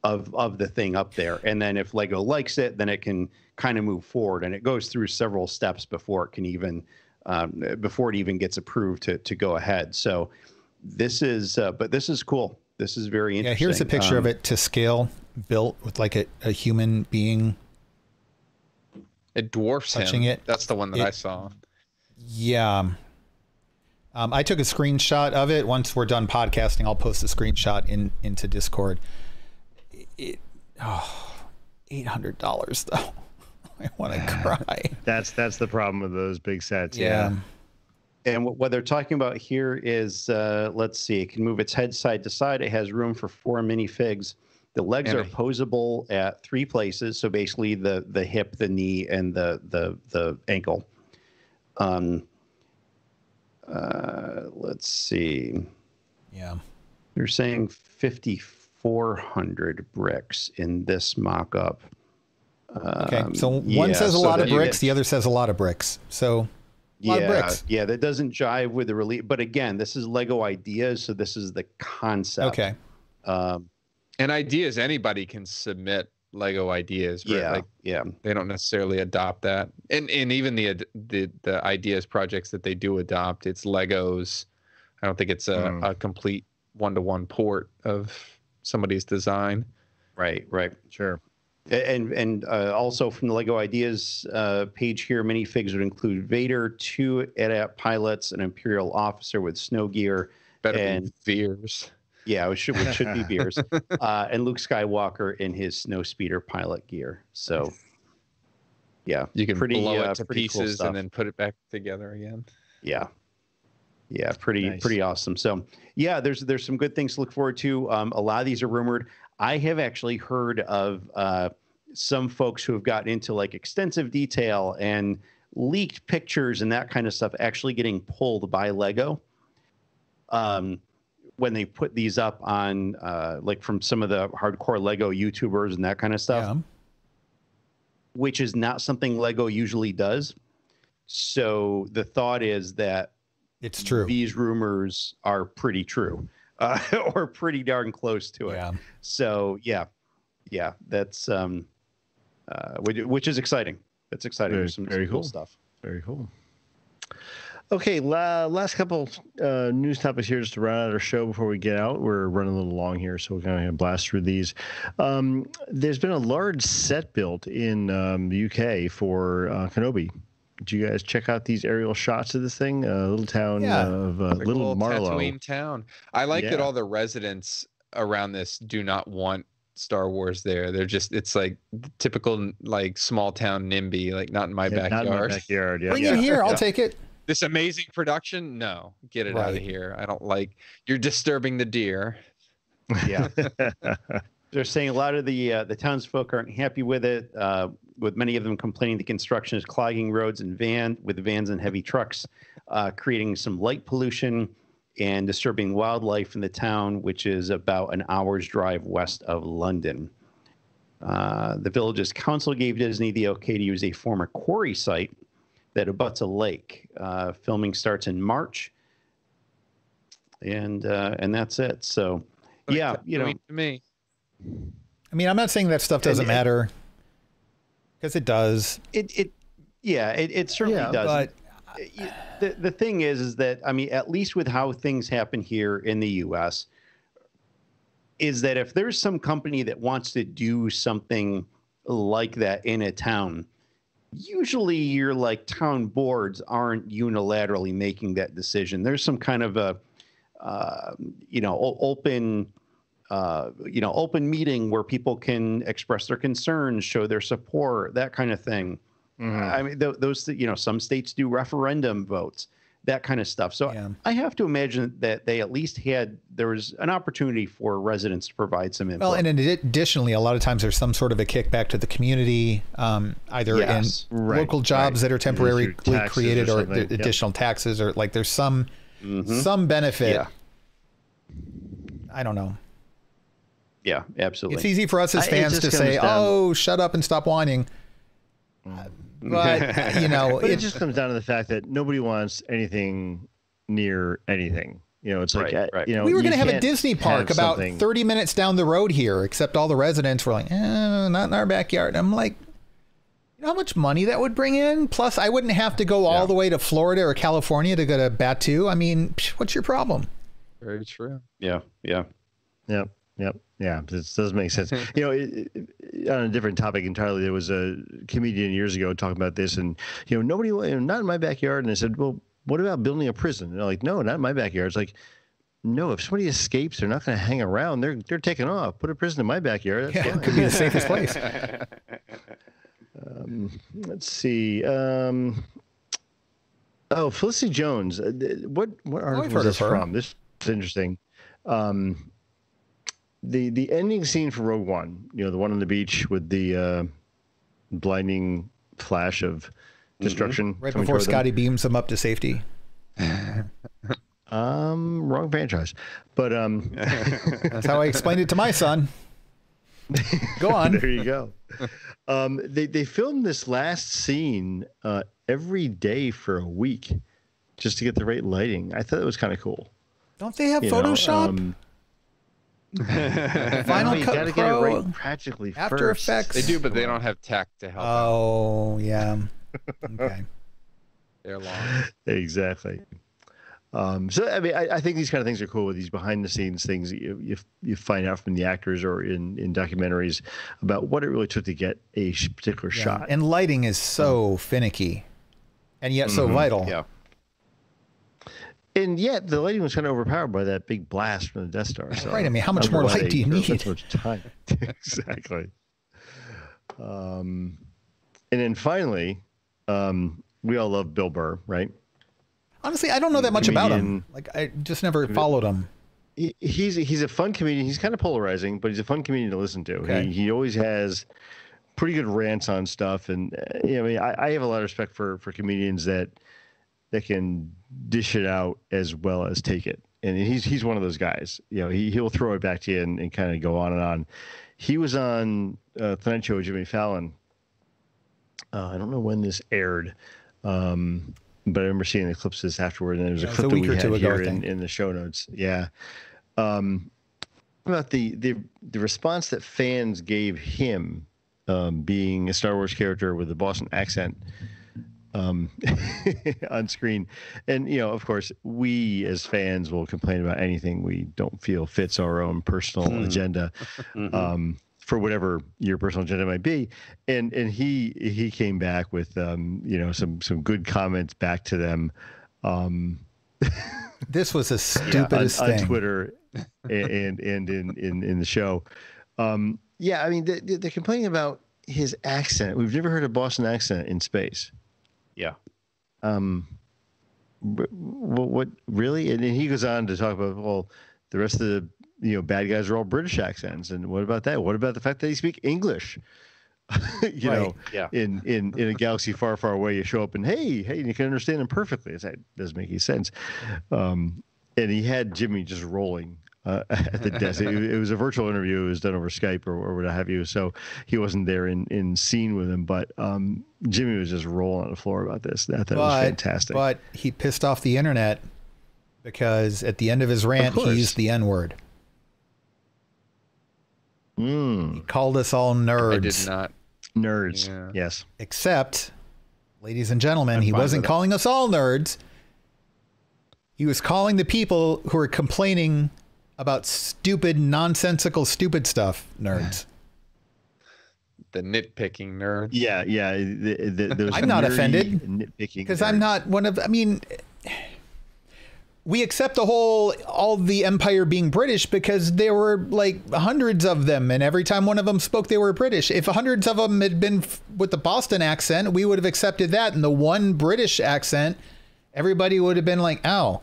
of of the thing up there. And then if Lego likes it, then it can kind of move forward, and it goes through several steps before it can even um, before it even gets approved to to go ahead. So this is, uh, but this is cool. This is very interesting. Yeah, here's a picture Um, of it to scale, built with like a, a human being. It dwarfs Touching him. it, That's the one that it- I saw. Yeah. Um, I took a screenshot of it. Once we're done podcasting, I'll post a screenshot in into Discord. It, oh, eight hundred dollars though. *laughs* I want to cry. That's that's the problem with those big sets. Yeah. And what, they're talking about here is, uh, let's see, it can move its head side to side. It has room for four minifigs. The legs And are posable at three places, so basically the the hip, the knee, and the the the ankle. Um, uh, let's see. Yeah. They're saying 5,400 bricks in this mock-up. Okay. Um, so one yeah, says a so lot of bricks, the other says a lot of bricks. So yeah, of bricks. yeah, that doesn't jive with the release. But again, this is Lego ideas, so this is the concept. okay. Um, And ideas, anybody can submit Lego ideas. Right? yeah, Like yeah, they don't necessarily adopt that, and and even the the the ideas projects that they do adopt, it's Legos. I don't think it's a, Mm. a complete one to one port of somebody's design. right, right. Sure. And and uh, also from the Lego ideas uh, page here, minifigs would include Vader, two AT-AT pilots, an Imperial officer with snow gear. Better And- Veers. Yeah, it should it should be beers, *laughs* uh, and Luke Skywalker in his snow speeder pilot gear. So, yeah, You can Pretty, blow uh, it to pretty cool pieces and then put it back together again. Yeah. Yeah, pretty Nice. pretty awesome. So yeah, there's there's some good things to look forward to. Um, a lot of these are rumored. I have actually heard of uh, some folks who have gotten into like extensive detail and leaked pictures and that kind of stuff actually getting pulled by Lego. Um, when they put these up on uh, like from some of the hardcore Lego YouTubers and that kind of stuff Yeah. which is not something Lego usually does. So the thought is that It's true. these rumors are pretty true, uh, *laughs* or pretty darn close to it. Yeah. So yeah, yeah, that's um, uh, which, which is exciting. That's exciting. Very- There's some, very some cool cool. stuff. Very cool. Okay, la- last couple uh, news topics here just to round out our show before we get out. We're running a little long here, so we're going to blast through these. Um, there's been a large set built in um, the UK for uh, Kenobi. Did you guys check out these aerial shots of this thing? A little town Yeah. of uh, Like a Little Marlow. Tatooine town. I like that all the residents around this do not want Star Wars there. They're just it's like typical like small town NIMBY, like not in my Yeah, not in backyard. my backyard. Yeah, Bring yeah. it here. I'll Yeah. take it. This amazing production? No, get it out of here. I don't like you're disturbing the deer. Yeah. *laughs* *laughs* They're saying a lot of the uh, the townsfolk aren't happy with it. Uh, with many of them complaining the construction is clogging roads and van with vans and heavy trucks, uh, creating some light pollution and disturbing wildlife in the town, which is about an hour's drive west of London. Uh, the village's council gave Disney the okay to use a former quarry site that abuts a lake. Uh, filming starts in March, and uh, and that's it. So, But yeah, you know, to me. I mean, I'm not saying that stuff doesn't it- matter. Because it does, it it yeah it, it certainly Yeah, does. but the, the thing is is that i mean at least with how things happen here in the us is that if there's some company that wants to do something like that in a town usually your like town boards aren't unilaterally making that decision. There's some kind of a uh, you know open uh, you know open meeting where people can express their concerns show their support that kind of thing Mhm. I mean, th- those, you know, some states do referendum votes, that kind of stuff. So Yeah. I have to imagine that they at least had, there was an opportunity for residents to provide some input. well, and addi- additionally, a lot of times there's some sort of a kickback to the community, um, either Yes. in Right, local jobs right. that are temporarily created or or, Yep. additional taxes, or like there's some Mhm. some benefit. Yeah. I don't know. Yeah, absolutely. It's easy for us as fans just to say, down- "Oh, shut up and stop whining." But *laughs* you know, But it it, just comes down to the fact that nobody wants anything near anything. You know, it's like Right, uh, right. you know we were going to have a Disney park about something- 30 minutes down the road here, except all the residents were like, eh, "Not in our backyard." I'm like, You know how much money that would bring in? Plus, I wouldn't have to go all the way to Florida or California to go to Batuu. I mean, what's your problem? Very true. Yeah, yeah. yeah, Yep. Yeah, this does make sense. *laughs* you know, it, it, on a different topic entirely, there was a comedian years ago talking about this, and you know, nobody, you know, not in my backyard. And I said, well, what about building a prison? And they're like, no, not in my backyard. It's like, no, if somebody escapes, they're not going to hang around. They're they're taking off. Put a prison in my backyard. That's Yeah, it fine. could be the safest place. *laughs* Um, let's see. Um, oh, Felicity Jones. Uh, What what article heard was this from? This is interesting. Um, the the ending scene for Rogue One. You know, the one on the beach with the uh, blinding flash of destruction. Mm-hmm. Right before toward them. Scotty beams him up to safety. *laughs* Um, wrong franchise, but um, *laughs* That's how I explained it to my son. *laughs* Go on. there you go. Um, they they filmed this last scene uh, every day for a week, just to get the right lighting. I thought it was kind of cool. Don't they have you know, Photoshop? um, Final you Cut gotta get it Pro, right practically After first. Effects. They do, but they don't have tech to help. out. Oh, yeah. Okay. *laughs* They're long. Exactly. Um, so I mean, I, I think these kind of things are cool with these behind the scenes things that you, you you find out from the actors or in in documentaries about what it really took to get a particular Yeah. shot. And lighting is so finicky and yet so Mhm. vital. yeah. And yet the lighting was kind of overpowered by that big blast from the Death Star. So Right, I mean, how much more light do you need? So much time. exactly. Um, and then finally, um, we all love Bill Burr, right? Honestly, I don't know that much about him. Like, I just never followed him. he, he's he's a fun comedian. He's kind of polarizing, but he's a fun comedian to listen to. Okay. He he always has pretty good rants on stuff, and uh, you know, I mean, I, I have a lot of respect for for comedians that that can dish it out as well as take it. And he's he's one of those guys. You know, he he'll throw it back to you and, and kind of go on and on. He was on uh, Tonight Show with Jimmy Fallon. Uh, I don't know when this aired. Um, but I remember seeing the clips this afterward, and there was Yeah, a clip a that we had here in, in the show notes. Yeah. Um, about the, the the response that fans gave him, um, being a Star Wars character with a Boston accent, um, *laughs* on screen, and you know, of course, we as fans will complain about anything we don't feel fits our own personal Hmm. agenda *laughs* Mhm. um, for whatever your personal agenda might be. And and he he came back with um, you know some some good comments back to them um, *laughs* This was the on, stupidest on thing. Twitter and and in in in the show. Um, yeah, I mean they, they- they're complaining about his accent. We've never heard a Boston accent in space. Yeah. Um, what, what really? And then he goes on to talk about well, the rest of the you know bad guys are all British accents, and what about that? What about the fact that they speak English? *laughs* you Right. know, Yeah. in in in a galaxy far, far away, you show up and hey, hey, and you can understand them perfectly. It's- That doesn't make any sense. Um, and he had Jimmy just rolling uh, *laughs* at the desk. It, it was a virtual interview. It was done over Skype or, or what have you. So he wasn't there in in scene with him, but um, Jimmy was just rolling on the floor about this. That, thought it was fantastic. but he pissed off the internet because at the end of his rant, he used the N word. Mm, He called us all nerds. I did not. nerds. Yeah. Yes. Except, ladies and gentlemen, I'm he wasn't calling us all nerds. He was calling the people who are complaining about stupid, nonsensical, stupid stuff nerds. *laughs* The nitpicking nerds. Yeah. Yeah. The, the, those I'm not offended, Nitpicking. Because I'm not one of, I mean, we accept the whole, all the empire being British because there were like hundreds of them. And every time one of them spoke, they were British. If hundreds of them had been f- with the Boston accent, we would have accepted that. And the one British accent, everybody would have been like, oh,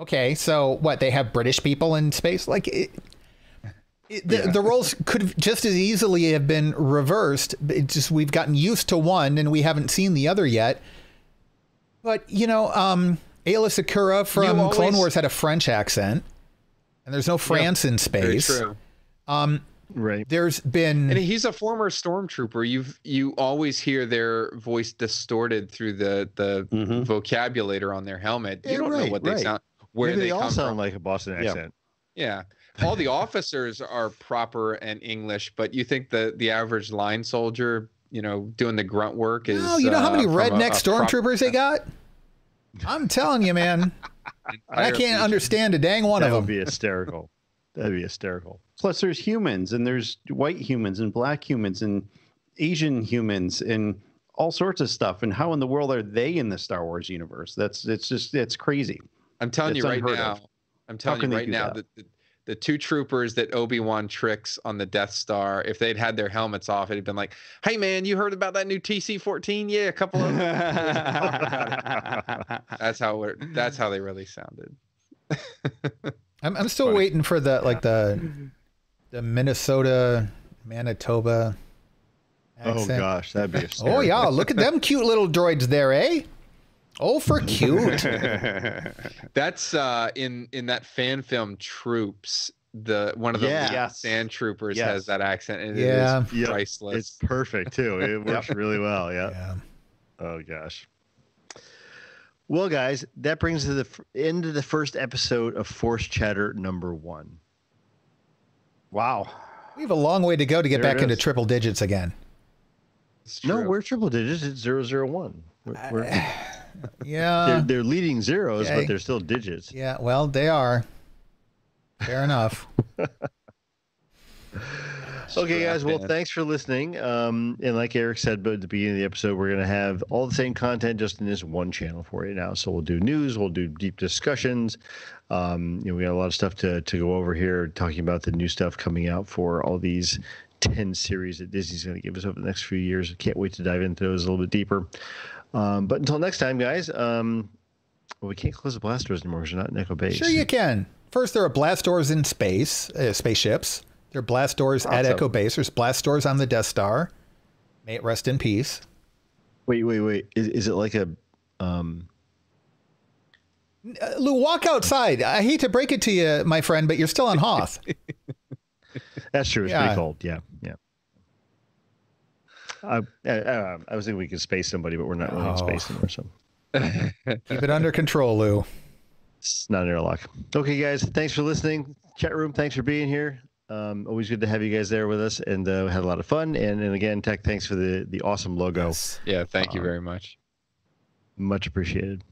okay. So what? They have British people in space? Like, it, it, the, the roles could just as easily have been reversed. It just we've gotten used to one and we haven't seen the other yet. But you know, um, Aayla Secura from always- Clone Wars had a French accent, and there's no France in Very space. true. Right. There's been And he's a former stormtrooper. You've you always hear their voice distorted through the the Mhm. vocabulator on their helmet. You Yeah, don't right, know what they right. sound where Maybe they, they, all come sound from. like a Boston accent. Yeah. All the *laughs* officers are proper and English, but you think the the average line soldier you know, doing the grunt work is. No, you know how uh, many from a- redneck a stormtroopers they got? I'm telling you, man. *laughs* I can't legion. understand a dang one that of would be hysterical. That'd be hysterical. Plus, there's humans, and there's white humans, and black humans, and Asian humans, and all sorts of stuff. And how in the world are they in the Star Wars universe? That's it's just it's crazy. I'm telling It's you right now. of. I'm telling you right now that? that the, the two troopers that Obi Wan tricks on the Death Star, if they'd had their helmets off, it'd been like, "Hey man, you heard about that new TC-14? Yeah, a couple of." *laughs* that's how we're, that's how they really sounded. *laughs* I'm, I'm still Funny. waiting for the like the the Minnesota Manitoba Oh gosh, that'd be hysterical. *laughs* Oh yeah, look at them cute little droids there, eh? Oh, for cute. *laughs* That's uh, in in that fan film Troops. The one of the Yeah. lead Yes. sand troopers Yes. has that accent, and Yeah. it is Yep. priceless. It's perfect too. It *laughs* works really well. Yeah. yeah. Oh gosh. Well, guys, that brings us to the f- end of the first episode of Force Chatter number one. wow. We have a long way to go to get There back into triple digits again. No, we're triple digits. It's zero zero one. We're, we're, they're, *laughs* Yeah. they're leading zeros, okay. but they're still digits. Yeah, well, they are. Fair enough. *laughs* Okay, guys. Well, thanks for listening. Um, and like Eric said but at the beginning of the episode, we're going to have all the same content just in this one channel for you now. So we'll do news, we'll do deep discussions. Um, you know, we got a lot of stuff to to go over here, talking about the new stuff coming out for all these ten series that Disney's going to give us over the next few years. Can't wait to dive into those a little bit deeper. Um, but until next time, guys. Um, well, we can't close the blast doors anymore because we're not in Echo Base. Sure, you can. First, there are blast doors in space, uh, spaceships. There are blast doors at Echo Base. There's blast doors on the Death Star. May it rest in peace. Wait, wait, wait. Is, is it like a um, Uh, Lou, walk outside. I hate to break it to you, my friend, but you're still on Hoth. *laughs* That's true. It's Yeah. pretty cold. Yeah, yeah. I, I, I, I was thinking we could space somebody, but we're not really in Oh. space anymore, so *laughs* Keep it under control, Lou. it's not in our luck. Okay, guys, thanks for listening. Chat room, thanks for being here. Um, always good to have you guys there with us, and uh, we had a lot of fun. And, and again, Tech, thanks for the the awesome logo. Yeah, thank you Uh, very much. Much appreciated.